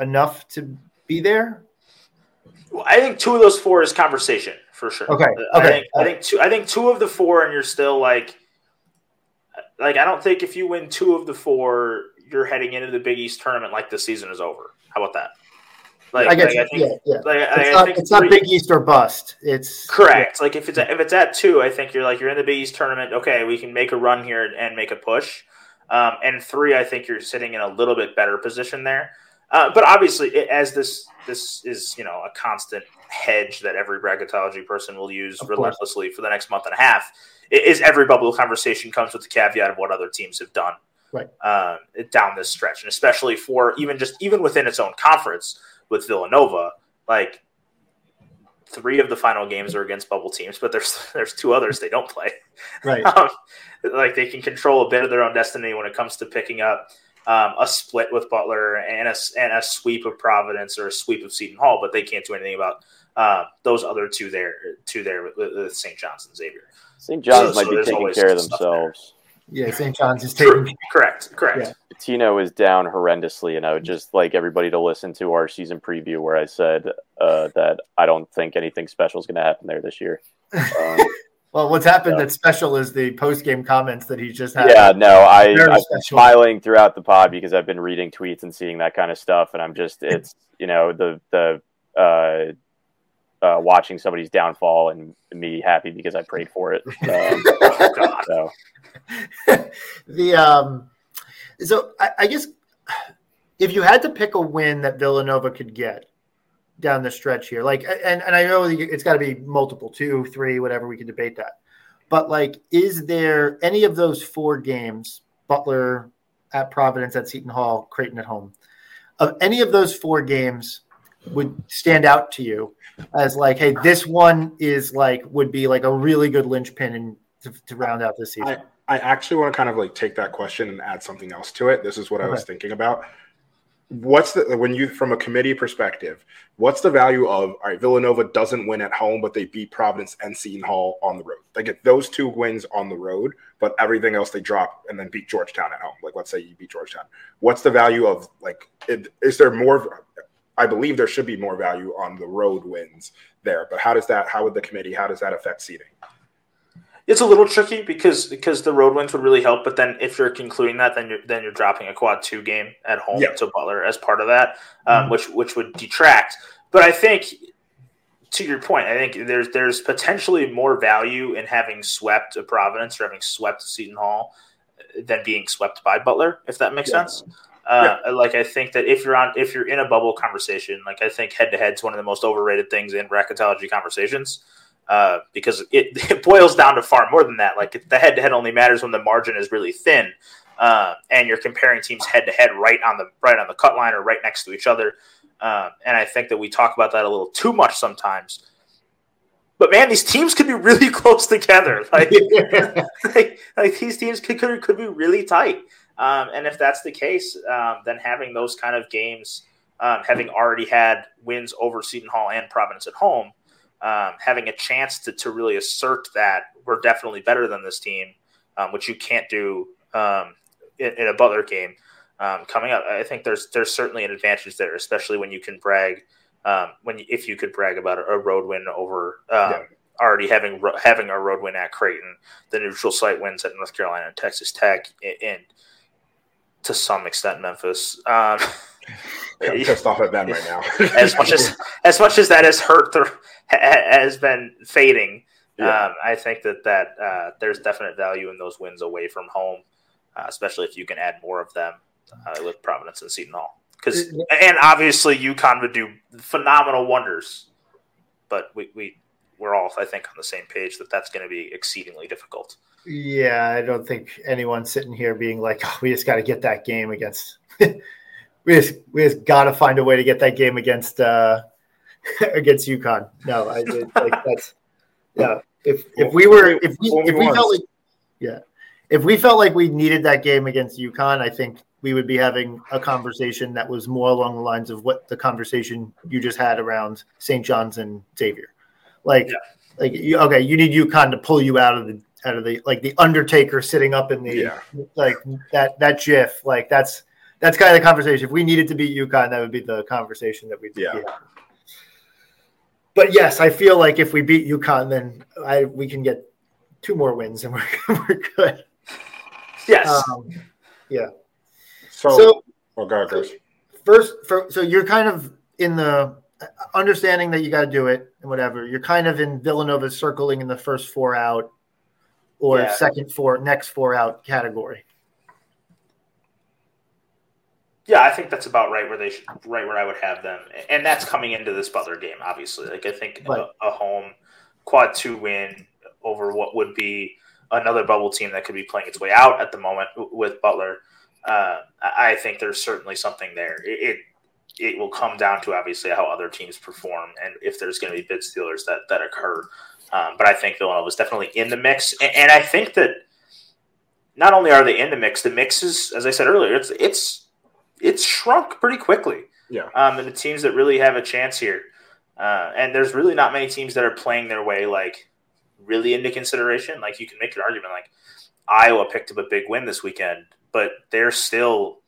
enough to be there? Well, I think two of those four is conversation for sure. Okay. okay. I think, I think two. I think two of the four, and you're still like, like I don't think if you win two of the four, you're heading into the Big East tournament like the season is over. How about that? Like, I guess, like, I think, yeah, yeah. Like, it's, not, it's not, Big East or bust. It's correct. Yeah. Like if it's if it's at two, I think you're like you're in the Big East tournament. Okay, we can make a run here and make a push. Um, and three, I think you're sitting in a little bit better position there. Uh, but obviously, it, as this this is you know a constant hedge that every bracketology person will use of relentlessly course. for the next month and a half, is every bubble conversation comes with the caveat of what other teams have done right uh, down this stretch, and especially for even just even within its own conference with Villanova, like three of the final games are against bubble teams, but there's there's two others they don't play. Right. Um, like they can control a bit of their own destiny when it comes to picking up um, a split with Butler and a and a sweep of Providence or a sweep of Seton Hall, but they can't do anything about uh, those other two there, two there with, with St. John's and Xavier. St. John's so, might so be taking care of themselves. Yeah, St. John's is taking. Correct, correct. Yeah. Tino is down horrendously, and I would just like everybody to listen to our season preview where I said uh, that I don't think anything special is going to happen there this year. Um, well, what's happened that's special is the post game comments that he just had. Yeah, no, I, I've been smiling throughout the pod because I've been reading tweets and seeing that kind of stuff, and I'm just it's you know the the uh, uh, watching somebody's downfall and me happy because I prayed for it. Um, oh, so. the um, so I, I, guess if you had to pick a win that Villanova could get down the stretch here, like, and and I know it's got to be multiple, two, three, whatever. We can debate that, but like, is there any of those four games, Butler at Providence, at Seton Hall, Creighton at home, of any of those four games? Would stand out to you as like, hey, this one is like would be like a really good linchpin in, to, to round out this season? I, I actually want to kind of like take that question and add something else to it. This is what okay. I was thinking about. What's the when you from a committee perspective, what's the value of all right, Villanova doesn't win at home, but they beat Providence and Seton Hall on the road. They get those two wins on the road, but everything else they drop and then beat Georgetown at home. Like let's say you beat Georgetown. What's the value of like it, is there more I believe there should be more value on the road wins there. But how does that? How would the committee? How does that affect seating? It's a little tricky because because the road wins would really help, but then if you're concluding that, then you're then you're dropping a quad two game at home yeah. to Butler as part of that, um, mm-hmm. which which would detract. But I think to your point, I think there's there's potentially more value in having swept a Providence or having swept Seton Hall than being swept by Butler, if that makes yeah. sense. Uh, yeah. Like I think that if you're on, if you're in a bubble conversation, like I think head to head is one of the most overrated things in bracketology conversations. Uh, because it, it boils down to far more than that. Like the head to head only matters when the margin is really thin, uh, and you're comparing teams head to head right on the right on the cut line or right next to each other. Uh, and I think that we talk about that a little too much sometimes. But man, these teams could be really close together. Like, like, like, these teams could, could, could be really tight. Um, and if that's the case, um, then having those kind of games, um, having already had wins over Seton Hall and Providence at home, um, having a chance to, to really assert that we're definitely better than this team, um, which you can't do um, in, in, a Butler game coming up. I think there's there's certainly an advantage there, especially when you can brag when if you could brag about a road win over. Yeah already having having a road win at Creighton, the neutral site wins at North Carolina and Texas Tech, and to some extent Memphis. Um, I'm pissed off at them right now. as much as as much as that has hurt, the, has been fading. Yeah. Um, I think that that uh, there's definite value in those wins away from home, uh, especially if you can add more of them uh, with Providence and Seton Hall. Because and obviously UConn would do phenomenal wonders, but we we we're all I think on the same page that that's going to be exceedingly difficult. Yeah, I don't think anyone's sitting here being like, oh, we just got to get that game against. we just we just got to find a way to get that game against uh, against UConn. No, I did like that's yeah. If if we were if we if we felt like yeah, if we felt like we needed that game against UConn, I think we would be having a conversation that was more along the lines of what the conversation you just had around St. John's and Xavier. Like, yeah. like you, okay, you need UConn to pull you out of the out of the like the Undertaker sitting up in the yeah. like that that GIF. Like that's that's kind of the conversation. If we needed to beat UConn, that would be the conversation that we'd be yeah. But yes, I feel like if we beat UConn, then I we can get two more wins and we're, we're good. Yes. Um, yeah. So, so oh. First, for, so you're kind of in the understanding that you got to do it and whatever. You're kind of in Villanova circling in the first four out or yeah. second four, next four out category. Yeah, I think that's about right where they should, right where I would have them, and that's coming into this Butler game. Obviously, like I think right. a, a, home quad two win over what would be another bubble team that could be playing its way out at the moment with Butler uh, I think there's certainly something there. It, it, it will come down to obviously how other teams perform and if there's going to be bid stealers that that occur. Um, but I think Villanova is definitely in the mix, and, and, I think that not only are they in the mix, the mix is, as I said earlier, it's it's it's shrunk pretty quickly. Yeah. Um, and the teams that really have a chance here, uh, and there's really not many teams that are playing their way like really into consideration. Like you can make an argument like Iowa picked up a big win this weekend but they're still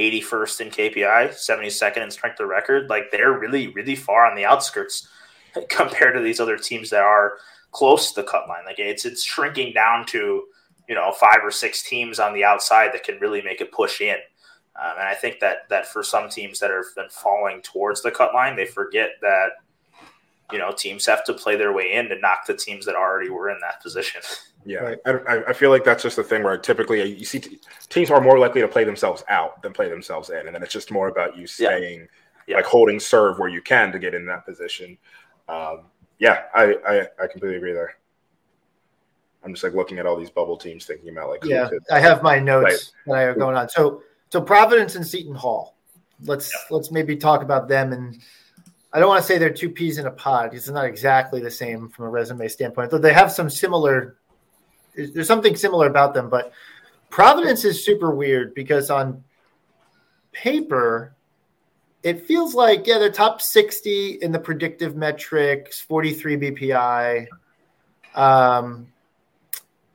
81st in KPI, 72nd in strength of record. Like they're really, really far on the outskirts compared to these other teams that are close to the cut line. Like it's it's shrinking down to you know five or six teams on the outside that can really make a push in. Um, and I think that that for some teams that have been falling towards the cut line, they forget that you know teams have to play their way in to knock the teams that already were in that position. Yeah. I, I feel like that's just the thing where typically you see teams are more likely to play themselves out than play themselves in, and then it's just more about you staying, yeah. Yeah. like holding serve where you can to get in that position. Um, yeah, I, I, I completely agree there. I'm just like looking at all these bubble teams, thinking about like yeah, I have my notes play. that I have going on. So so Providence and Seton Hall. Let's yeah. let's maybe talk about them and I don't want to say they're two peas in a pod because it's not exactly the same from a resume standpoint, Though they have some similar there's something similar about them, but Providence is super weird because on paper, it feels like yeah, they're top 60 in the predictive metrics, 43 BPI, um,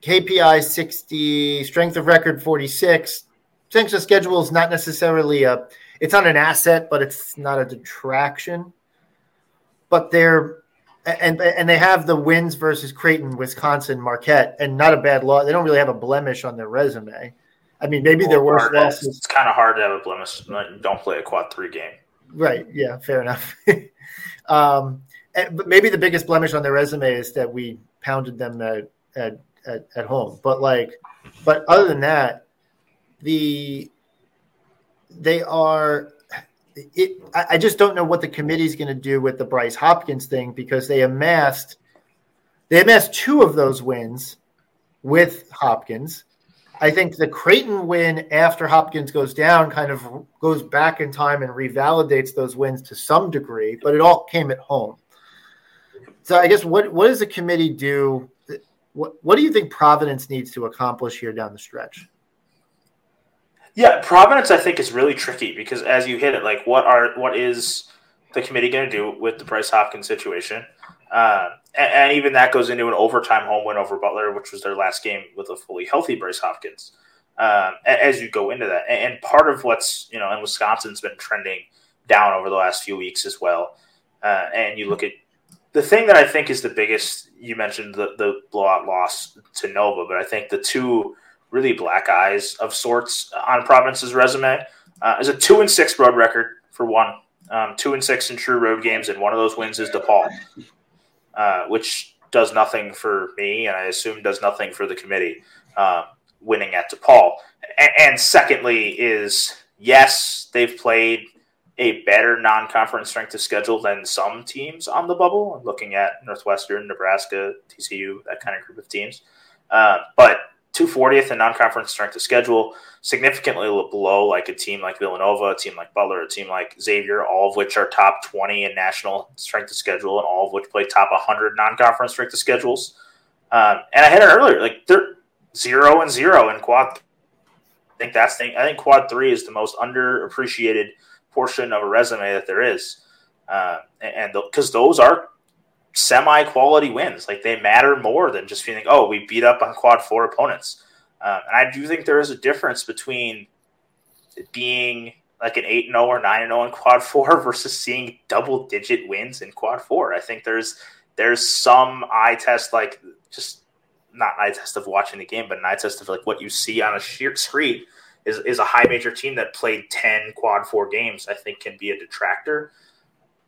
KPI 60, strength of record 46. Strength of schedule is not necessarily a, it's not an asset, but it's not a detraction. But they're and and they have the wins versus Creighton, Wisconsin, Marquette, and not a bad loss. They don't really have a blemish on their resume. I mean, maybe their worst. It's kind of hard to have a blemish. Don't play a quad three game. Right. Yeah. Fair enough. um, and, but maybe the biggest blemish on their resume is that we pounded them at, at at, at home. But like, but other than that, the they are it, I just don't know what the committee is going to do with the Bryce Hopkins thing because they amassed they amassed two of those wins with Hopkins. I think the Creighton win after Hopkins goes down kind of goes back in time and revalidates those wins to some degree, but it all came at home. So I guess what what does the committee do? What what do you think Providence needs to accomplish here down the stretch? Yeah, Providence, I think, is really tricky because as you hit it, like what are what is the committee going to do with the Bryce Hopkins situation? Uh, and, and, even that goes into an overtime home win over Butler, which was their last game with a fully healthy Bryce Hopkins. Um, as you go into that, and part of what's you know, and Wisconsin's been trending down over the last few weeks as well. Uh, and you look at the thing that I think is the biggest. You mentioned the the blowout loss to Nova, but I think the two really black eyes of sorts on Providence's resume. Uh, is a two and six road record for one, um, two and six in true road games, and one of those wins is DePaul, uh, which does nothing for me, and I assume does nothing for the committee. Uh, winning at DePaul, and, and secondly is yes, they've played a better non-conference strength of schedule than some teams on the bubble. I'm looking at Northwestern, Nebraska, TCU, that kind of group of teams. Uh, but 240th in non-conference strength of schedule, significantly below like a team like Villanova, a team like Butler, a team like Xavier, all of which are top 20 in national strength of schedule, and all of which play top 100 non-conference strength of schedules. Um, and I had it earlier, like they're zero and zero in quad. I think that's thing. I think quad three is the most underappreciated portion of a resume that there is, uh, and because those are semi quality wins. Like they matter more than just feeling, oh, we beat up on quad four opponents. Um, and I do think there is a difference between being like an 8 0 or 9 0 in quad four versus seeing double digit wins in quad four. I think there's there's some eye test, like just not eye test of watching the game, but an eye test of like what you see on a sheer screen is, is a high major team that played 10 quad four games, I think can be a detractor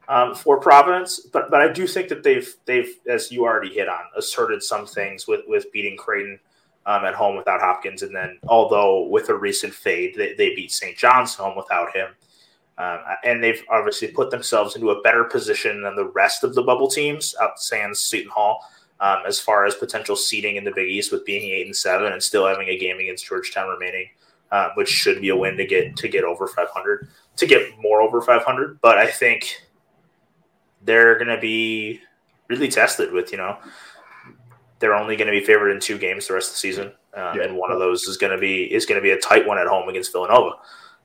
um, for Providence, but but I do think that they've they've as you already hit on asserted some things with with beating Creighton um, at home without Hopkins, and then although with a recent fade they, they beat St. John's home without him, um, and they've obviously put themselves into a better position than the rest of the bubble teams out sans Seton Hall. Um, as far as potential seeding in the Big East, with being eight and seven and still having a game against Georgetown remaining, uh, which should be a win to get to get over 500, to get more over 500. But I think they're going to be really tested with, you know, they're only going to be favored in two games the rest of the season, uh, yeah. and one of those is going to be is going to be a tight one at home against Villanova.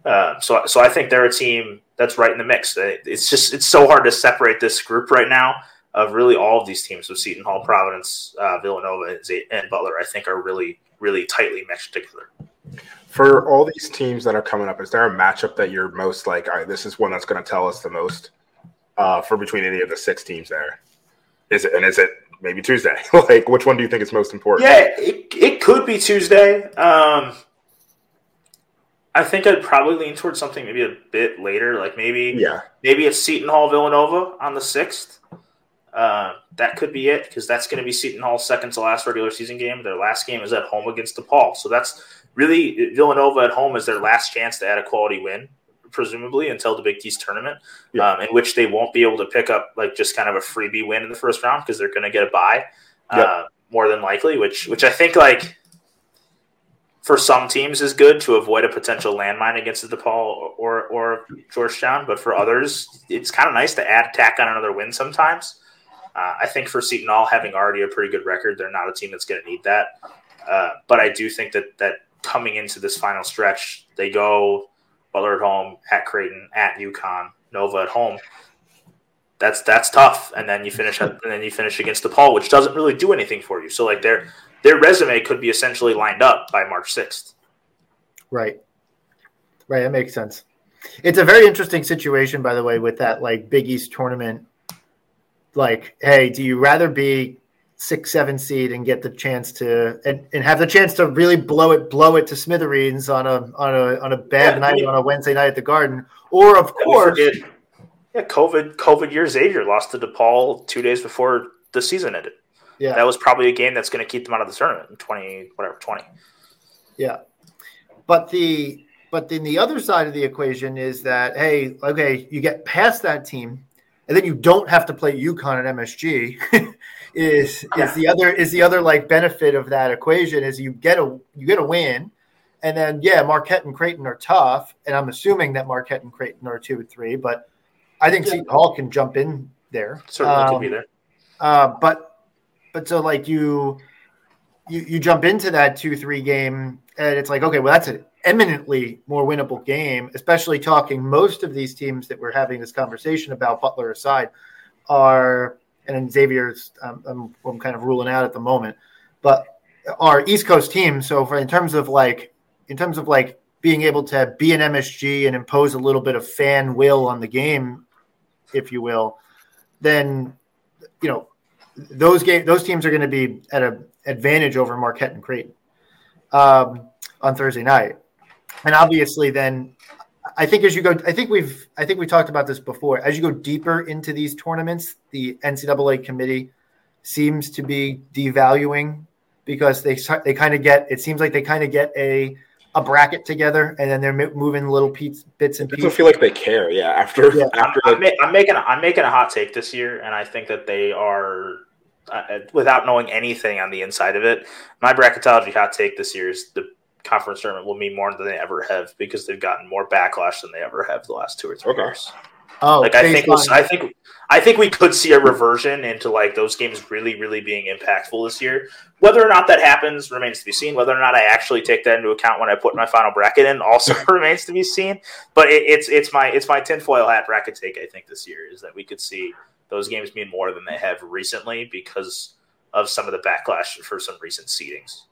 Uh, so, so I think they're a team that's right in the mix. It's just it's so hard to separate this group right now of really all of these teams with Seton Hall, Providence, uh, Villanova, and Butler. I think are really really tightly meshed together. For all these teams that are coming up, is there a matchup that you're most like? All right, this is one that's going to tell us the most uh, for between any of the six teams there? Is it and is it maybe Tuesday? like, which one do you think is most important? Yeah, it, it could be Tuesday. Um, I think I'd probably lean towards something maybe a bit later, like maybe yeah, maybe it's Seton Hall Villanova on the sixth. Uh, that could be it because that's going to be Seton Hall's second to last regular season game. Their last game is at home against DePaul, so that's really Villanova at home is their last chance to add a quality win presumably until the Big East tournament, yeah. um, in which they won't be able to pick up like just kind of a freebie win in the first round because they're going to get a bye uh, more than likely. Which which I think like for some teams is good to avoid a potential landmine against the DePaul or or Georgetown, but for others, it's kind of nice to add tack on another win sometimes. Uh, I think for Seton Hall, having already a pretty good record, they're not a team that's going to need that. Uh, but I do think that that coming into this final stretch, they go Butler at home, at Creighton, at UConn, Nova at home. That's that's tough. And then you finish and then you finish against DePaul, which doesn't really do anything for you. So like their their resume could be essentially lined up by March sixth. Right. Right. That makes sense. It's a very interesting situation, by the way, with that like Big East tournament. Like, hey, do you rather be six, seven seed and get the chance to and, and have the chance to really blow it, blow it to smithereens on a on a on a bad yeah, night mean, on a Wednesday night at the Garden, or of course, yeah, COVID COVID year Xavier lost to DePaul two days before the season ended. Yeah, that was probably a game that's going to keep them out of the tournament in twenty whatever twenty. Yeah, but the but then the other side of the equation is that hey, okay, you get past that team, and then you don't have to play UConn at MSG. is is the other is the other like benefit of that equation is you get a you get a win, and then yeah, Marquette and Creighton are tough, and I'm assuming that Marquette and Creighton are two and three, but I think yeah. Seton Hall can jump in there. Certainly um, can be there. Uh, but but so like you you you jump into that two three game, and it's like okay, well that's an eminently more winnable game, especially talking most of these teams that we're having this conversation about, Butler aside, are and Xavier's um, I'm, I'm kind of ruling out at the moment, but our East Coast team. So for in terms of like in terms of like being able to be an MSG and impose a little bit of fan will on the game, if you will, then you know those game those teams are going to be at an advantage over Marquette and Creighton um, on Thursday night, and obviously then I think as you go, I think we've, I think we talked about this before. As you go deeper into these tournaments, the NCAA committee seems to be devaluing because they they kind of get. It seems like they kind of get a a bracket together, and then they're moving little bits and pieces. I feel like they care. Yeah, after yeah. after I'm, I'm, I'm, making I'm making a hot take this year, and I think that they are uh, without knowing anything on the inside of it, my bracketology hot take this year is the conference tournament will mean more than they ever have because they've gotten more backlash than they ever have the last two or three okay. years. Oh, like I think, we'll, I think, I think we could see a reversion into like those games really, really being impactful this year. Whether or not that happens remains to be seen. Whether or not I actually take that into account when I put my final bracket in also remains to be seen. But it, it's it's my it's my tinfoil hat bracket take. I think this year is that we could see those games mean more than they have recently because of some of the backlash for some recent seedings.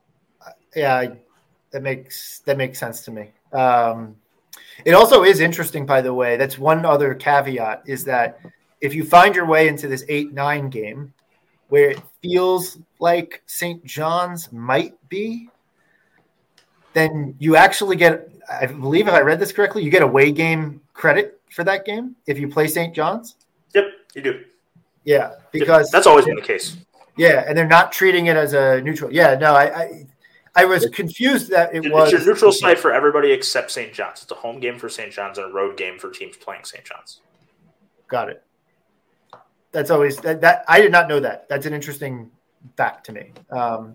Yeah, that makes that makes sense to me. Um, it also is interesting, by the way. That's one other caveat is that if you find your way into this eight nine game, where it feels like St. John's might be, then you actually get. I believe if I read this correctly, you get away game credit for that game if you play St. John's. Yep, you do. Yeah, because that's always been the case. Yeah, and they're not treating it as a neutral. Yeah, no, I, I, I was confused that it it's was. It's your neutral site for everybody except St. John's. It's a home game for St. John's and a road game for teams playing St. John's. Got it. That's always that, that. I did not know that. That's an interesting fact to me. Um,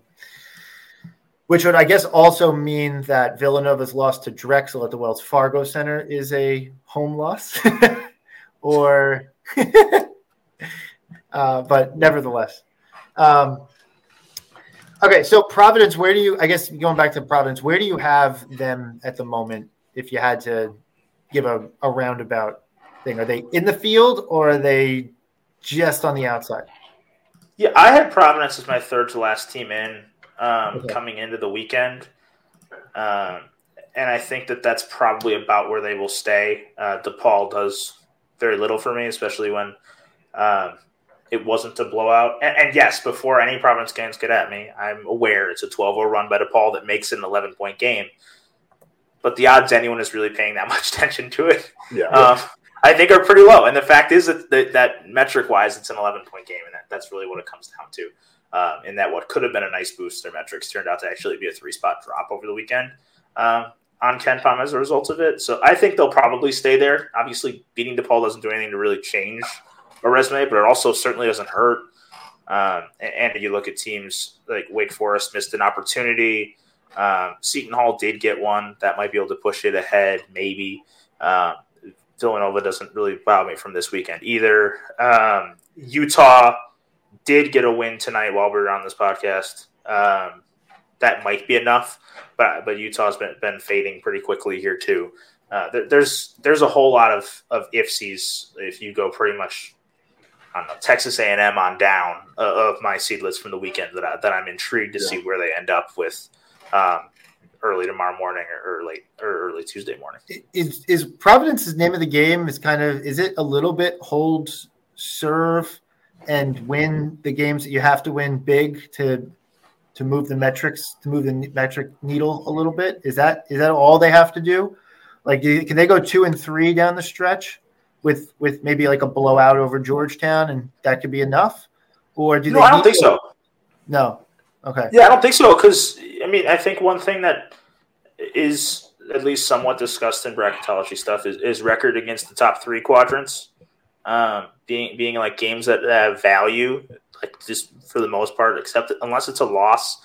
which would, I guess, also mean that Villanova's loss to Drexel at the Wells Fargo Center is a home loss, or uh, but nevertheless. Um, okay, so Providence, where do you? I guess going back to Providence, where do you have them at the moment? If you had to give a, a roundabout thing, are they in the field or are they just on the outside? Yeah, I had Providence as my third to last team in um, okay. coming into the weekend. Um, and I think that that's probably about where they will stay. Uh, DePaul does very little for me, especially when um, it wasn't a blowout. And, and, yes, before any Providence fans get at me, I'm aware it's a 12 0 run by DePaul that makes it an 11 point game. But the odds anyone is really paying that much attention to it, yeah. Um, I think are pretty low. And the fact is that that, that metric wise, it's an 11 point game, and that, that's really what it comes down to. Um, and that what could have been a nice boost, their metrics turned out to actually be a three spot drop over the weekend um, on KenPom as a result of it. So I think they'll probably stay there. Obviously, beating DePaul doesn't do anything to really change a resume, but it also certainly doesn't hurt. Um, and, and, you look at teams like Wake Forest missed an opportunity. Um, Seton Hall did get one that might be able to push it ahead, maybe. Um, Villanova doesn't really wow me from this weekend either. Um, Utah did get a win tonight while we were on this podcast. Um, that might be enough, but but Utah's been, been fading pretty quickly here too. Uh, there, there's there's a whole lot of of ifsies if you go pretty much I don't know, Texas A&M on down uh, of my seedlets from the weekend that, I, that I'm intrigued to yeah. see where they end up with um, early tomorrow morning or, or late or early Tuesday morning. Is is Providence's name of the game is kind of is it a little bit hold serve and win the games that you have to win big to to move the metrics to move the metric needle a little bit? Is that is that all they have to do? Like, can they go two and three down the stretch? With with maybe like a blowout over Georgetown, and that could be enough? Or do no, I don't think to... so. No. Okay. Yeah, I don't think so because I mean I think one thing that is at least somewhat discussed in bracketology stuff is, is record against the top three quadrants. Um, being being like games that have value, like just for the most part, except unless it's a loss,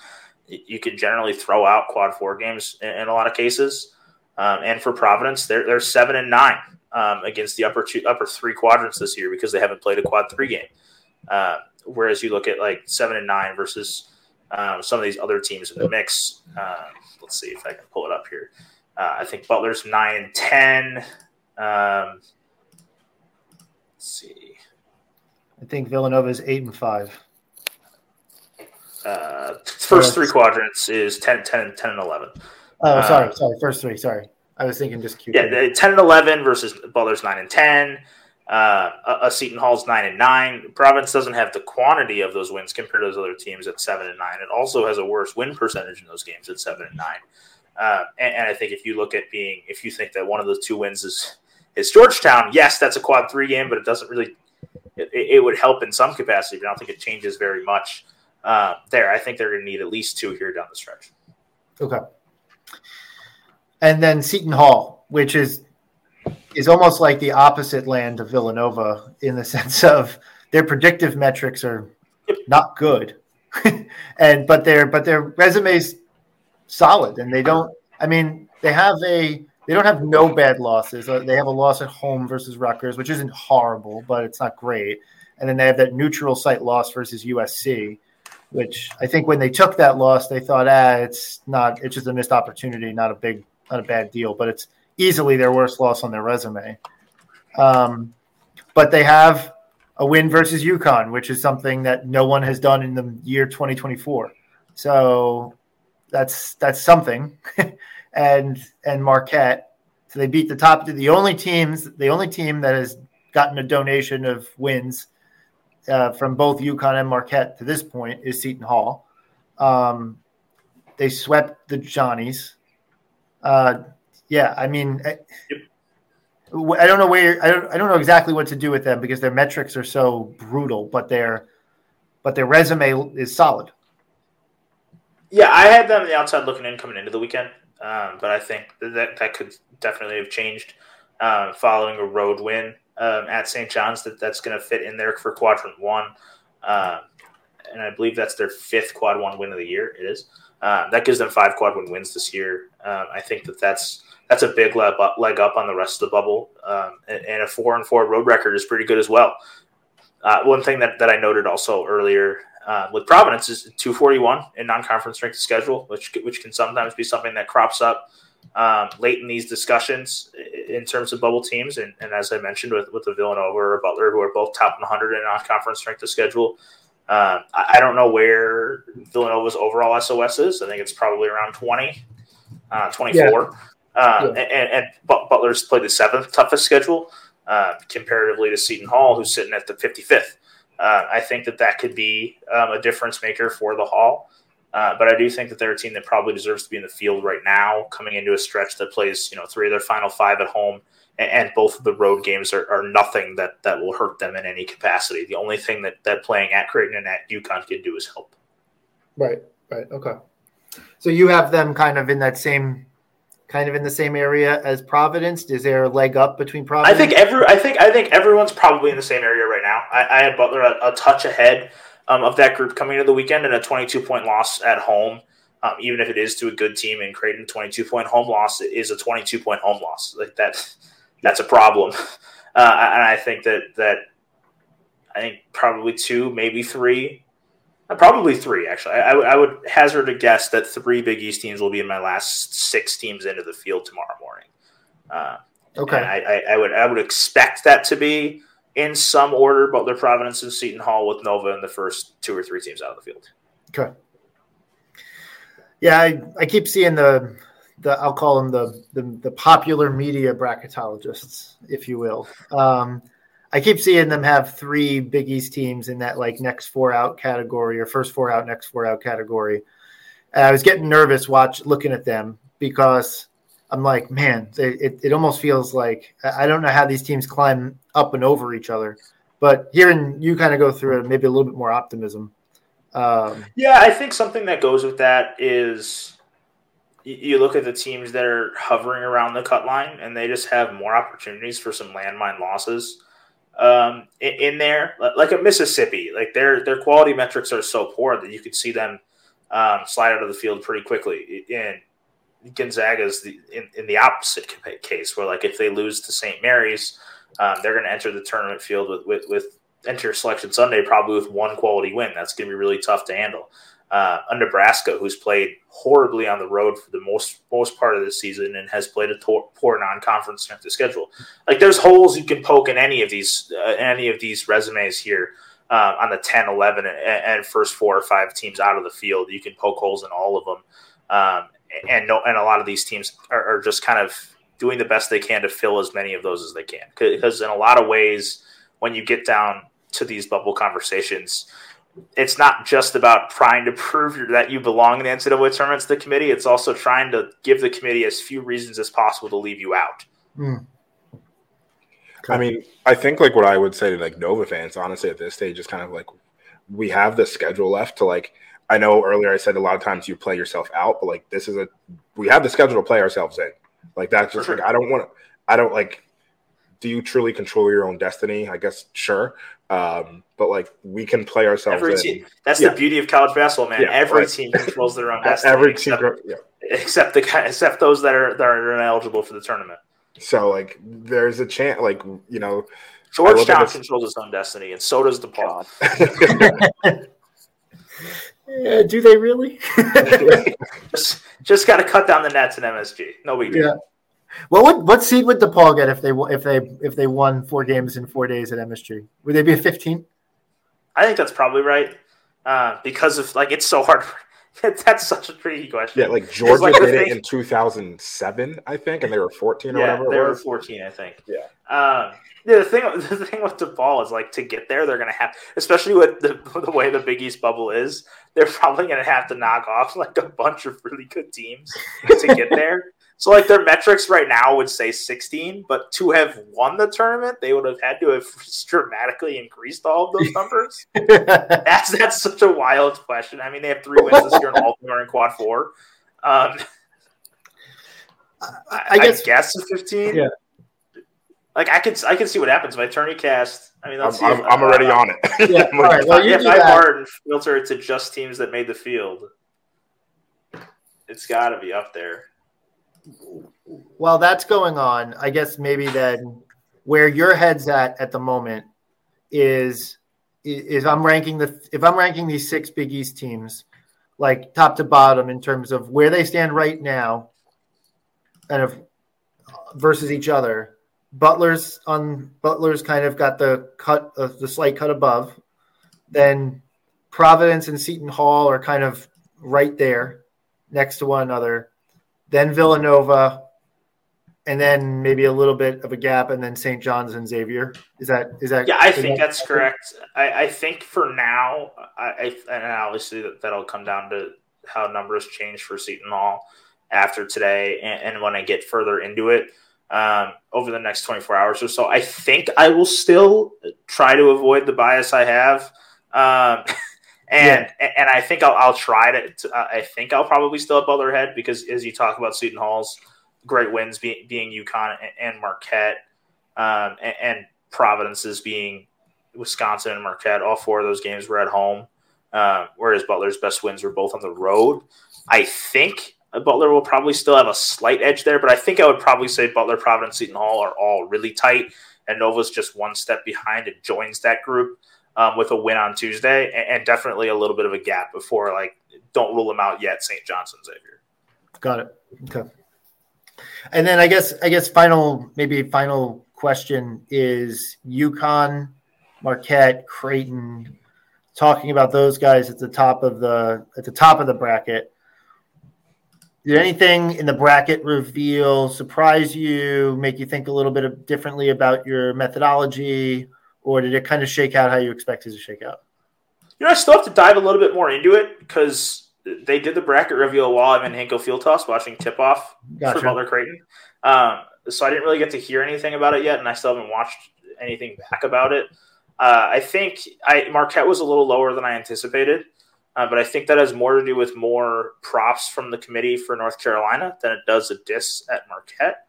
you can generally throw out quad four games in, in a lot of cases. Um, and for Providence, they're they're seven and nine um, against the upper two, upper three quadrants this year because they haven't played a quad three game. Uh, whereas you look at like seven and nine versus um, some of these other teams in the mix. Uh, let's see if I can pull it up here. Uh, I think Butler's nine and ten. Um, let's see. I think Villanova is eight and five. Uh, first three quadrants is 10, 10, 10 and 11. Oh, sorry, um, sorry. First three, sorry. I was thinking just Q. Yeah, ten and eleven versus Butler's nine and ten. Uh, a, Seton Hall's nine and nine. Providence doesn't have the quantity of those wins compared to those other teams at seven and nine. It also has a worse win percentage in those games at seven and nine. Uh, and, and, I think if you look at being, if you think that one of those two wins is is Georgetown, yes, that's a quad three game, but it doesn't really. It, it would help in some capacity, but I don't think it changes very much. Uh, there, I think they're going to need at least two here down the stretch. Okay and then Seton Hall, which is is almost like the opposite land of Villanova in the sense of their predictive metrics are not good, and but their but their resumes solid, and they don't. I mean, they have a they don't have no bad losses. Uh, they have a loss at home versus Rutgers, which isn't horrible, but it's not great. And then they have that neutral site loss versus USC, which I think when they took that loss, they thought, ah, it's not, it's just a missed opportunity, not a big, not a bad deal, but it's easily their worst loss on their resume. Um, but they have a win versus UConn, which is something that no one has done in the year 2024. So that's that's something. and and Marquette. So they beat the top the only teams the only team that has gotten a donation of wins uh, from both UConn and Marquette to this point is Seton Hall. Um, they swept the Johnnies. Uh, yeah, I mean, I, I, don't know where I don't I don't know exactly what to do with them because their metrics are so brutal, but their but their resume is solid. Yeah, I had them on the outside looking in coming into the weekend, um, but I think that that could definitely have changed uh, following a road win um, at St. John's. That that's going to fit in there for quadrant one, uh, and I believe that's their fifth quad one win of the year. It is. Um, that gives them five quad one wins this year. Um, I think that that's that's a big leg up, leg up on the rest of the bubble, um, and, and, a four and four road record is pretty good as well. Uh, one thing that, that I noted also earlier uh, with Providence is 241 in non-conference strength of schedule, which which can sometimes be something that crops up um, late in these discussions in terms of bubble teams. And, and, as I mentioned with with the Villanova or Butler, who are both top 100 in non-conference strength of schedule. Uh, I, I, don't know where Villanova's overall SOS is. I think it's probably around 20, uh, 24. Yeah. Uh, yeah. And, and, Butler's played the seventh toughest schedule uh, comparatively to Seton Hall, who's sitting at the 55th. Uh, I think that that could be um, a difference maker for the Hall. Uh, but I do think that they're a team that probably deserves to be in the field right now, coming into a stretch that plays, you know, three of their final five at home, and, and both of the road games are, are, nothing that that will hurt them in any capacity. The only thing that that playing at Creighton and at UConn can do is help. Right. Right. Okay. So you have them kind of in that same kind of in the same area as Providence? Is there a leg up between Providence? I think every I think I think everyone's probably in the same area right now. I, I had Butler a, a touch ahead um, of that group coming into the weekend and a 22 point loss at home. Um, even if it is to a good team in Creighton, 22 point home loss is a 22 point home loss. Like that, that's a problem. Uh, and I think that that I think probably two, maybe three uh, probably three, actually. I, I, would hazard a guess that three Big East teams will be in my last six teams into the field tomorrow morning. Uh, okay. I, I, I, would I would expect that to be in some order, Butler, Providence, and Seton Hall with Nova in the first two or three teams out of the field. Okay. Yeah, I, I keep seeing the the I'll call them the the, the popular media bracketologists, if you will. Um, I keep seeing them have three Big East teams in that like next four out category or first four out, next four out category. And I was getting nervous watch looking at them because I'm like, man, it, it almost feels like I don't know how these teams climb up and over each other. But hearing you kind of go through it, maybe a little bit more optimism. Um, yeah, I think something that goes with that is you look at the teams that are hovering around the cut line and they just have more opportunities for some landmine losses um, in, in, there, like a Mississippi. Like their their quality metrics are so poor that you could see them um, slide out of the field pretty quickly. And Gonzaga is the, in, in, the opposite case, where like if they lose to St. Mary's, um, they're going to enter the tournament field with, with with enter Selection Sunday probably with one quality win. That's going to be really tough to handle uh, a Nebraska who's played horribly on the road for the most most part of the season and has played a to- poor non-conference strength of schedule. Like there's holes you can poke in any of these uh, any of these resumes here uh, on the 10, 11, and, and, first four or five teams out of the field. You can poke holes in all of them, um, and no, and a lot of these teams are, are just kind of doing the best they can to fill as many of those as they can. Because in a lot of ways, when you get down to these bubble conversations it's not just about trying to prove that you belong in the NCAA tournaments to the committee. It's also trying to give the committee as few reasons as possible to leave you out. Mm. I mean, I think like what I would say to like Nova fans, honestly, at this stage is kind of like we have the schedule left to like. I know earlier I said a lot of times you play yourself out, but like this is a we have the schedule to play ourselves in. Like that's just sure. like I don't want to. I don't like do you truly control your own destiny? I guess sure. Um, but like we can play ourselves Every in. team. That's Yeah. the beauty of college basketball, man. Yeah, Every right. team controls their own destiny. Every team, except, yeah. except the guy- except those that are that are ineligible for the tournament. So like, there's a chance, like you know, look at Georgetown controls its own destiny, and so does DePaul. Yeah, do they really? Just just got to cut down the nets in MSG. No big deal. Yeah. what would what seed would DePaul get if they if they if they won four games in four days at MSG? Would they be a fifteen? I think that's probably right uh, because of like it's so hard. that's such a tricky question. yeah, like Georgia like the did it in 2007, I think, and they were 14 or Yeah, whatever. they it were 14, I think. Yeah. Um, yeah, the thing, the thing with DePaul is like to get there, they're gonna have, especially with the, the way the Big East bubble is, they're probably gonna have to knock off like a bunch of really good teams to get there. So like their metrics right now would say 16, but to have won the tournament, they would have had to have dramatically increased all of those numbers. that's that's such a wild question. I mean, they have three wins this year, and all of them are in quad four. Um, I, I guess- I guess 15. Yeah. Like I could I could see what happens if I turn cast. I mean, I'm, let's. I'm, if, I'm already uh, on it. Yeah, I'm all like, right, well, if I that. filter it to just teams that made the field, it's got to be up there. While that's going on, I guess maybe then where your head's at at the moment is is I'm ranking the if I'm ranking these six Big East teams like top to bottom in terms of where they stand right now and of versus each other. Butler's on Butler's kind of got the cut uh, the slight cut above. Then Providence and Seton Hall are kind of right there next to one another. Then Villanova, and then maybe a little bit of a gap, and then St. John's and Xavier. Is that is that? Yeah, I think that- that's correct. I, I think for now, I, I and obviously that, that'll come down to how numbers change for Seton Hall after today, and, and when I get further into it um, over the next 24 hours or so. I think I will still try to avoid the bias I have. Um, and and I think I'll, I'll try to, to uh, I think I'll probably still have Butler ahead because as you talk about Seton Hall's great wins being, being UConn and, and Marquette um, and, and Providence's being Wisconsin and Marquette. All four of those games were at home, uh, whereas Butler's best wins were both on the road. I think Butler will probably still have a slight edge there, but I think I would probably say Butler, Providence, Seton Hall are all really tight, and Nova's just one step behind and joins that group um, with a win on Tuesday, and, and definitely a little bit of a gap before like don't rule them out yet. St. Johnson, Xavier. Got it. Okay. And then I guess I guess final maybe final question is UConn, Marquette, Creighton. Talking about those guys at the top of the at the top of the bracket. Did anything in the bracket reveal surprise you, make you think a little bit of, differently about your methodology, or did it kind of shake out how you expected to shake out? You know, I still have to dive a little bit more into it because they did the bracket reveal while I'm in Hinkle Fieldhouse watching tip off Gotcha. for Butler Creighton. Um, so I didn't really get to hear anything about it yet, and I still haven't watched anything back about it. Uh, I think I Marquette was a little lower than I anticipated, uh, but I think that has more to do with more props from the committee for North Carolina than it does a diss at Marquette.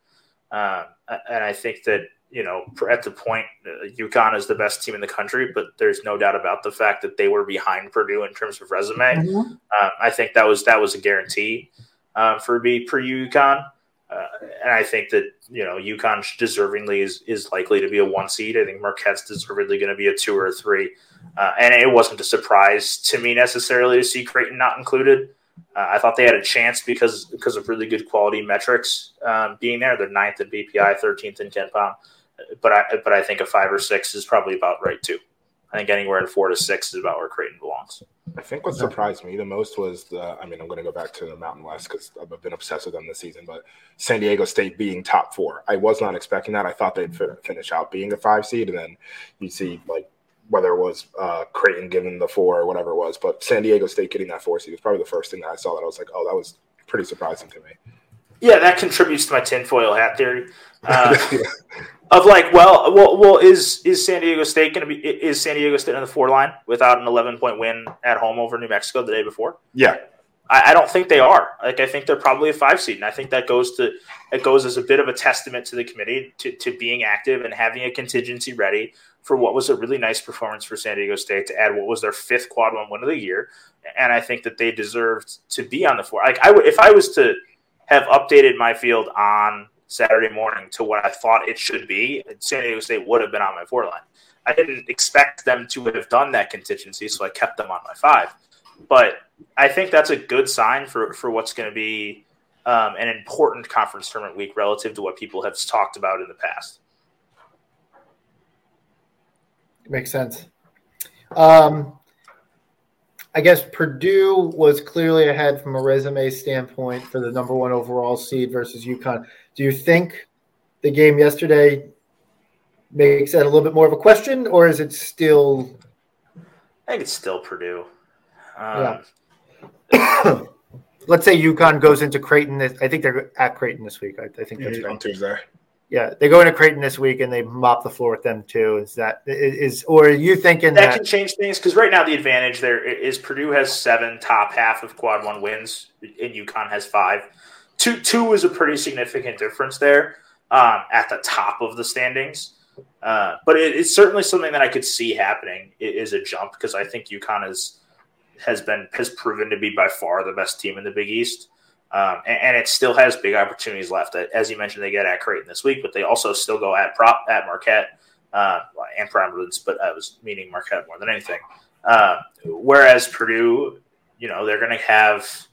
Um, and I think that you know at the point, uh, UConn is the best team in the country, but there's no doubt about the fact that they were behind Purdue in terms of resume. Um, I think that was that was a guarantee um, for me per UConn, uh, and I think that you know UConn deservingly is is likely to be a one seed. I think Marquette's deservedly going to be a two or a three, uh, and it wasn't a surprise to me necessarily to see Creighton not included. Uh, I thought they had a chance because because of really good quality metrics um, being there. They're ninth in BPI, thirteenth in KenPom, but I but I think a five or six is probably about right too. I think anywhere in four to six is about where Creighton belongs. I think what surprised me the most was the. I mean, I'm going to go back to the Mountain West because I've been obsessed with them this season. But San Diego State being top four, I was not expecting that. I thought they'd finish out being a five seed, and then you see like whether it was uh, Creighton giving the four or whatever it was, but San Diego State getting that four seed was probably the first thing that I saw that I was like, oh, that was pretty surprising to me. Yeah, that contributes to my tinfoil hat theory. Uh, of like, well, well, well, is is San Diego State going to be? Is San Diego State on the four line without an 11 point win at home over New Mexico the day before? yeah, I, I, don't think they are. Like I think they're probably a five seed, and I think that goes to it goes as a bit of a testament to the committee to, to being active and having a contingency ready for what was a really nice performance for San Diego State to add what was their fifth quad one win of the year, and I think that they deserved to be on the four. Like I would, if I was to have updated my field on Saturday morning to what I thought it should be, San Diego State would have been on my four line. I didn't expect them to have done that contingency, so I kept them on my five. But I think that's a good sign for, for what's going to be um, an important conference tournament week relative to what people have talked about in the past. Makes sense. Um, I guess Purdue was clearly ahead from a resume standpoint for the number one overall seed versus UConn. Do you think the game yesterday makes that a little bit more of a question, or is it still? I think it's still Purdue. Um, yeah. Let's say UConn goes into Creighton. I think they're at Creighton this week. I, I think that's mm-hmm. right. on Tuesday. Yeah, they go into Creighton this week and they mop the floor with them too. Is that is or are you thinking that, that can change things? Because right now the advantage there is Purdue has seven top half of quad one wins, and UConn has five. Two two is a pretty significant difference there um, at the top of the standings. Uh, but it, it's certainly something that I could see happening. Is a jump because I think UConn is has been has proven to be by far the best team in the Big East. Um, and, and, it still has big opportunities left. As you mentioned, they get at Creighton this week, but they also still go at prop at Marquette uh, and Providence, but I was meaning Marquette more than anything. Uh, whereas Purdue, you know, they're going to have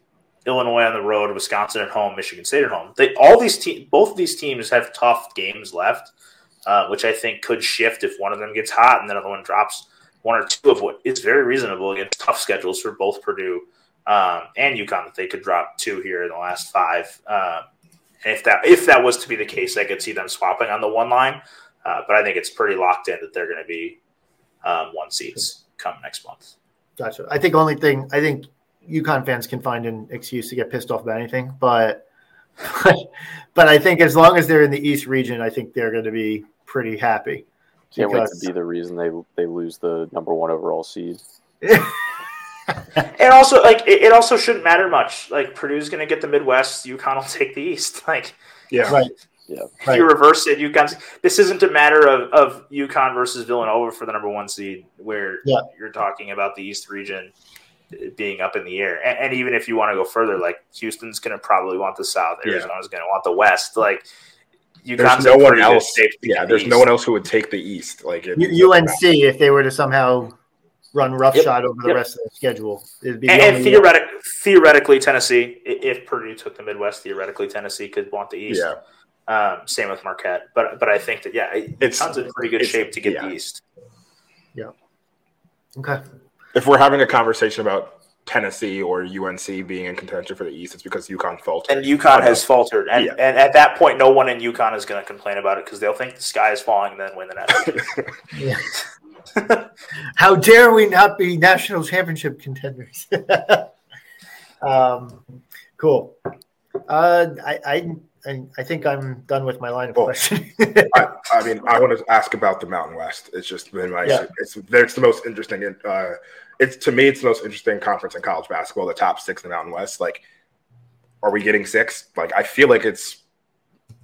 Illinois on the road, Wisconsin at home, Michigan State at home. They all these teams, both of these teams have tough games left, uh, which I think could shift if one of them gets hot and the other one drops one or two of what is very reasonable against tough schedules for both Purdue um, and UConn that they could drop two here in the last five. Um, if that if that was to be the case, I could see them swapping on the one line. Uh, but I think it's pretty locked in that they're going to be um, one seeds come next month. Gotcha. I think only thing I think UConn fans can find an excuse to get pissed off about anything, but but I think as long as they're in the East region, I think they're going to be pretty happy. Can't because... wait to be the reason they they lose the number one overall seed. and also, like, it, it, also shouldn't matter much. Like, Purdue's going to get the Midwest. UConn will take the East. Like, yeah, right. Yeah. If right. you reverse it, UConn. This isn't a matter of, of UConn versus Villanova for the number one seed, where yeah. you're talking about the East region being up in the air. And, and even if you want to go further, like Houston's going to probably want the South. Arizona's yeah. going to want the West. Like, UConn's there's no one else. Yeah, there's East. no one else who would take the East. Like UNC, if they were to somehow run roughshod yep. over the yep. rest of the schedule. It'd be and, and theoretic, theoretically, Tennessee, if Purdue took the Midwest, theoretically Tennessee could want the East. Yeah. Um, same with Marquette, but but I think that yeah, it, it's it sounds in pretty good shape to get yeah. the East. Yeah. Okay. If we're having a conversation about Tennessee or UNC being in contention for the East, it's because UConn faltered. And UConn has faltered, and, yeah. and at that point, no one in UConn is going to complain about it because they'll think the sky is falling and then win the national. yeah. How dare we not be national championship contenders? um, cool. Uh, I, I, I think I'm done with my line of questioning. I, I, mean, I want to ask about the Mountain West. It's just been like yeah. it's it's the most interesting. Uh, it's to me, it's the most interesting conference in college basketball. The top six in the Mountain West. Like, are we getting six? Like, I feel like it's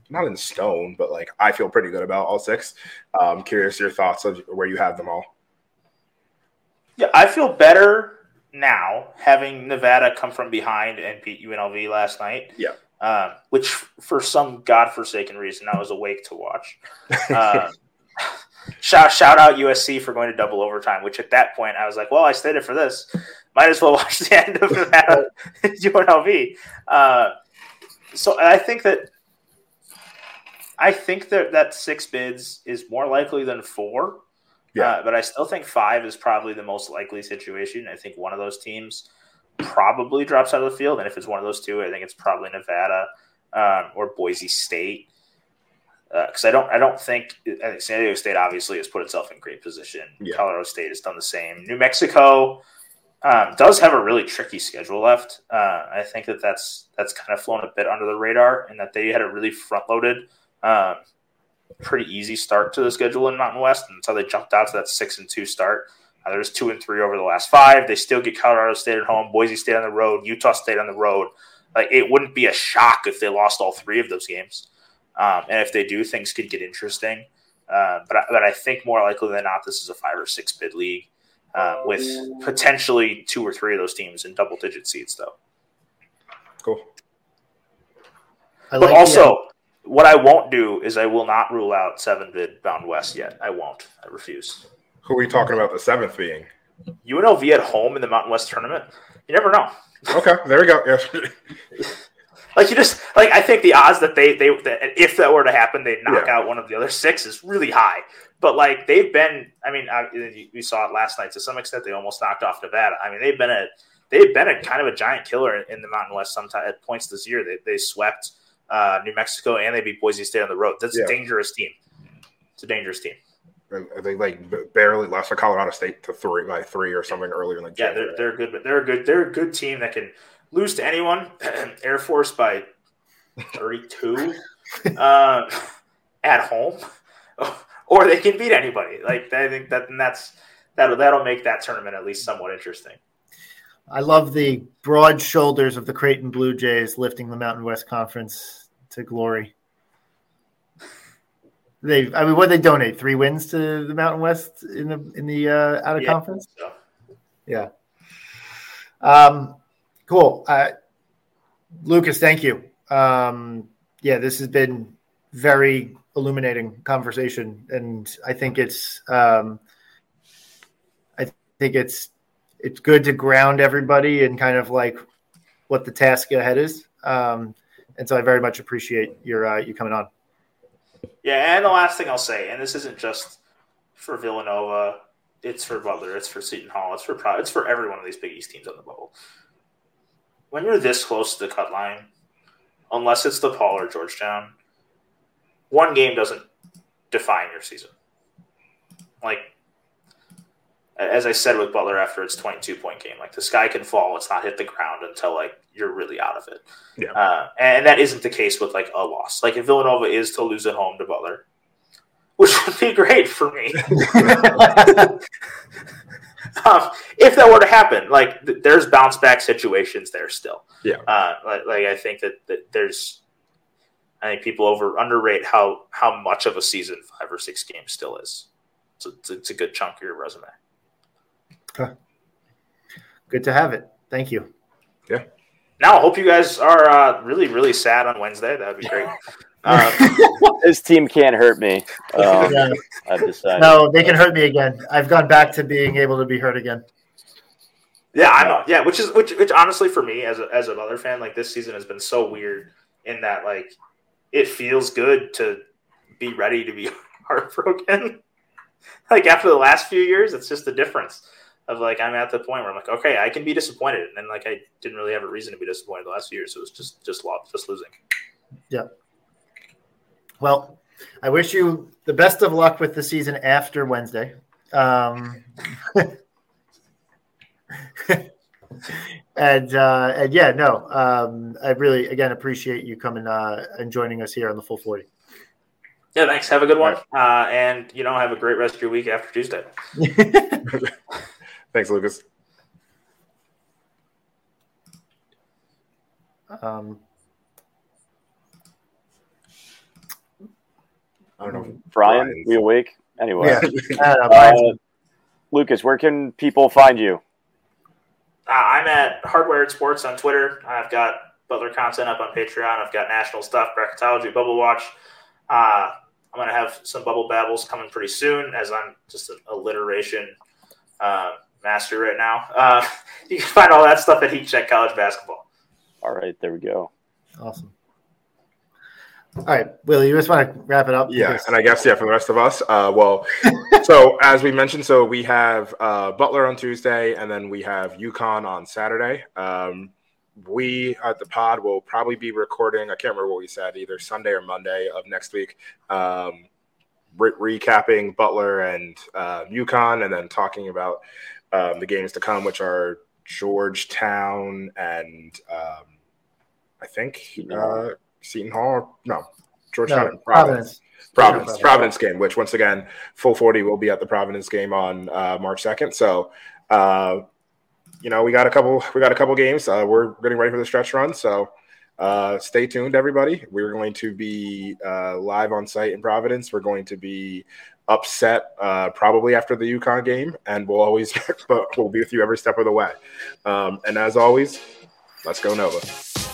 not in stone, but like I feel pretty good about all six. Um, curious your thoughts of where you have them all. Yeah, I feel better now having Nevada come from behind and beat UNLV last night. Yeah. Um, which for some godforsaken reason I was awake to watch. Um, shout shout out USC for going to double overtime. Which at that point I was like, well, I stayed it for this. Might as well watch the end of Nevada UNLV. Uh, so I think that I think that that six bids is more likely than four. Yeah. Uh, but I still think five is probably the most likely situation. I think one of those teams probably drops out of the field, and if it's one of those two, I think it's probably Nevada um, or Boise State. Because uh, I don't, I don't think I think San Diego State obviously has put itself in great position. Yeah. Colorado State has done the same. New Mexico um, does have a really tricky schedule left. Uh, I think that that's that's kind of flown a bit under the radar, and that they had a really front loaded um, pretty easy start to the schedule in Mountain West, and so they jumped out to that six and two start. Uh, there's two and three over the last five. They still get Colorado State at home, Boise State on the road, Utah State on the road. Like it wouldn't be a shock if they lost all three of those games. Um, and if they do, things could get interesting. Uh, but, I, but I think more likely than not, this is a five or six bid league uh, with potentially two or three of those teams in double digit seats, though. Cool. I but like also, what I won't do is I will not rule out seven bid bound West yet. I won't. I refuse. Who are we talking about the seventh being? UNLV at home in the Mountain West tournament. You never know. Okay, there we go. Yes. like you just like I think the odds that they they that if that were to happen, they'd knock yeah. out one of the other six is really high. But like they've been, I mean, I, we saw it last night to some extent. They almost knocked off Nevada. I mean, they've been a they've been a kind of a giant killer in the Mountain West. Sometimes at points this year, they they swept uh, New Mexico and they beat Boise State on the road. That's yeah. a dangerous team. It's a dangerous team. They like barely lost to Colorado State to three by three or something earlier in the game? yeah. They're, they're good, but they're a good. They're a good team that can lose to anyone. Air Force by thirty-two uh, at home, or they can beat anybody. Like I think that and that's that that'll make that tournament at least somewhat interesting. I love the broad shoulders of the Creighton Blue Jays lifting the Mountain West Conference to glory. They, I mean, what they donate? Three wins to the Mountain West in the in the uh, out of yeah. conference. Yeah. Um, cool. Uh, Lukas, thank you. Um, yeah, this has been very illuminating conversation, and I think it's um, I think it's it's good to ground everybody and kind of like what the task ahead is. Um, and so I very much appreciate your uh, you coming on. Yeah, and the last thing I'll say, and this isn't just for Villanova, it's for Butler, it's for Seton Hall, it's for it's for every one of these Big East teams on the bubble. When you're this close to the cut line, unless it's the DePaul or Georgetown, one game doesn't define your season. Like as I said with Butler after its 22 point game, like the sky can fall, it's not hit the ground until like you're really out of it. Yeah. Uh, and that isn't the case with like a loss. Like if Villanova is to lose at home to Butler, which would be great for me. um, if that were to happen, like th- there's bounce back situations there still. Yeah. Uh, like, like, I think that, that there's, I think people over underrate how how much of a season five or six games still is. So it's, it's a good chunk of your resume. Good to have it. Thank you. Yeah. Now, I hope you guys are uh, really, really sad on Wednesday. That would be great. Um, this team can't hurt me. Um, yeah. I've decided. No, they can hurt me again. I've gone back to being able to be hurt again. Yeah, I know. Yeah, which is which. Which honestly, for me as a, as a another fan, like this season has been so weird in that like it feels good to be ready to be heartbroken. like after the last few years, it's just a difference of like I'm at the point where I'm like, okay, I can be disappointed, and then like I didn't really have a reason to be disappointed the last few years. So it was just just lost, just losing. Yeah. Well, I wish you the best of luck with the season after Wednesday. Um, and uh, and yeah, no, um, I really again appreciate you coming uh, and joining us here on the full forty. Yeah, thanks. Have a good one, uh, and you know, have a great rest of your week after Tuesday. Thanks, Lukas. Um, I don't know. Brian, Brian's... we awake? Anyway. Yeah. uh, Lukas, where can people find you? Uh, I'm at Hardwired Sports on Twitter. I've got Butler content up on Patreon. I've got national stuff, bracketology, Bubble Watch. Uh, I'm going to have some Bubble Babbles coming pretty soon as I'm just an alliteration uh, master right now. Uh, you can find all that stuff at Heat Check College Basketball. All right, there we go. Awesome. All right, Will, you just want to wrap it up? Yeah, because... and I guess yeah, for the rest of us, uh, well, so as we mentioned, so we have uh, Butler on Tuesday, and then we have UConn on Saturday. Um, we at the pod will probably be recording. I can't remember what we said, either Sunday or Monday of next week. Um, re- recapping Butler and uh, UConn, and then talking about um, the games to come, which are Georgetown and um, I think uh, Seton Hall. No, Georgetown no, and Providence. Providence. Providence, Providence game, which once again, full 40 will be at the Providence game on uh, March 2nd. So, uh, you know, we got a couple, we got a couple games. Uh, we're getting ready for the stretch run. So, uh, stay tuned, everybody. We're going to be uh, live on site in Providence. We're going to be upset uh, probably after the UConn game, and we'll always we'll be with you every step of the way. Um, and as always, let's go Nova.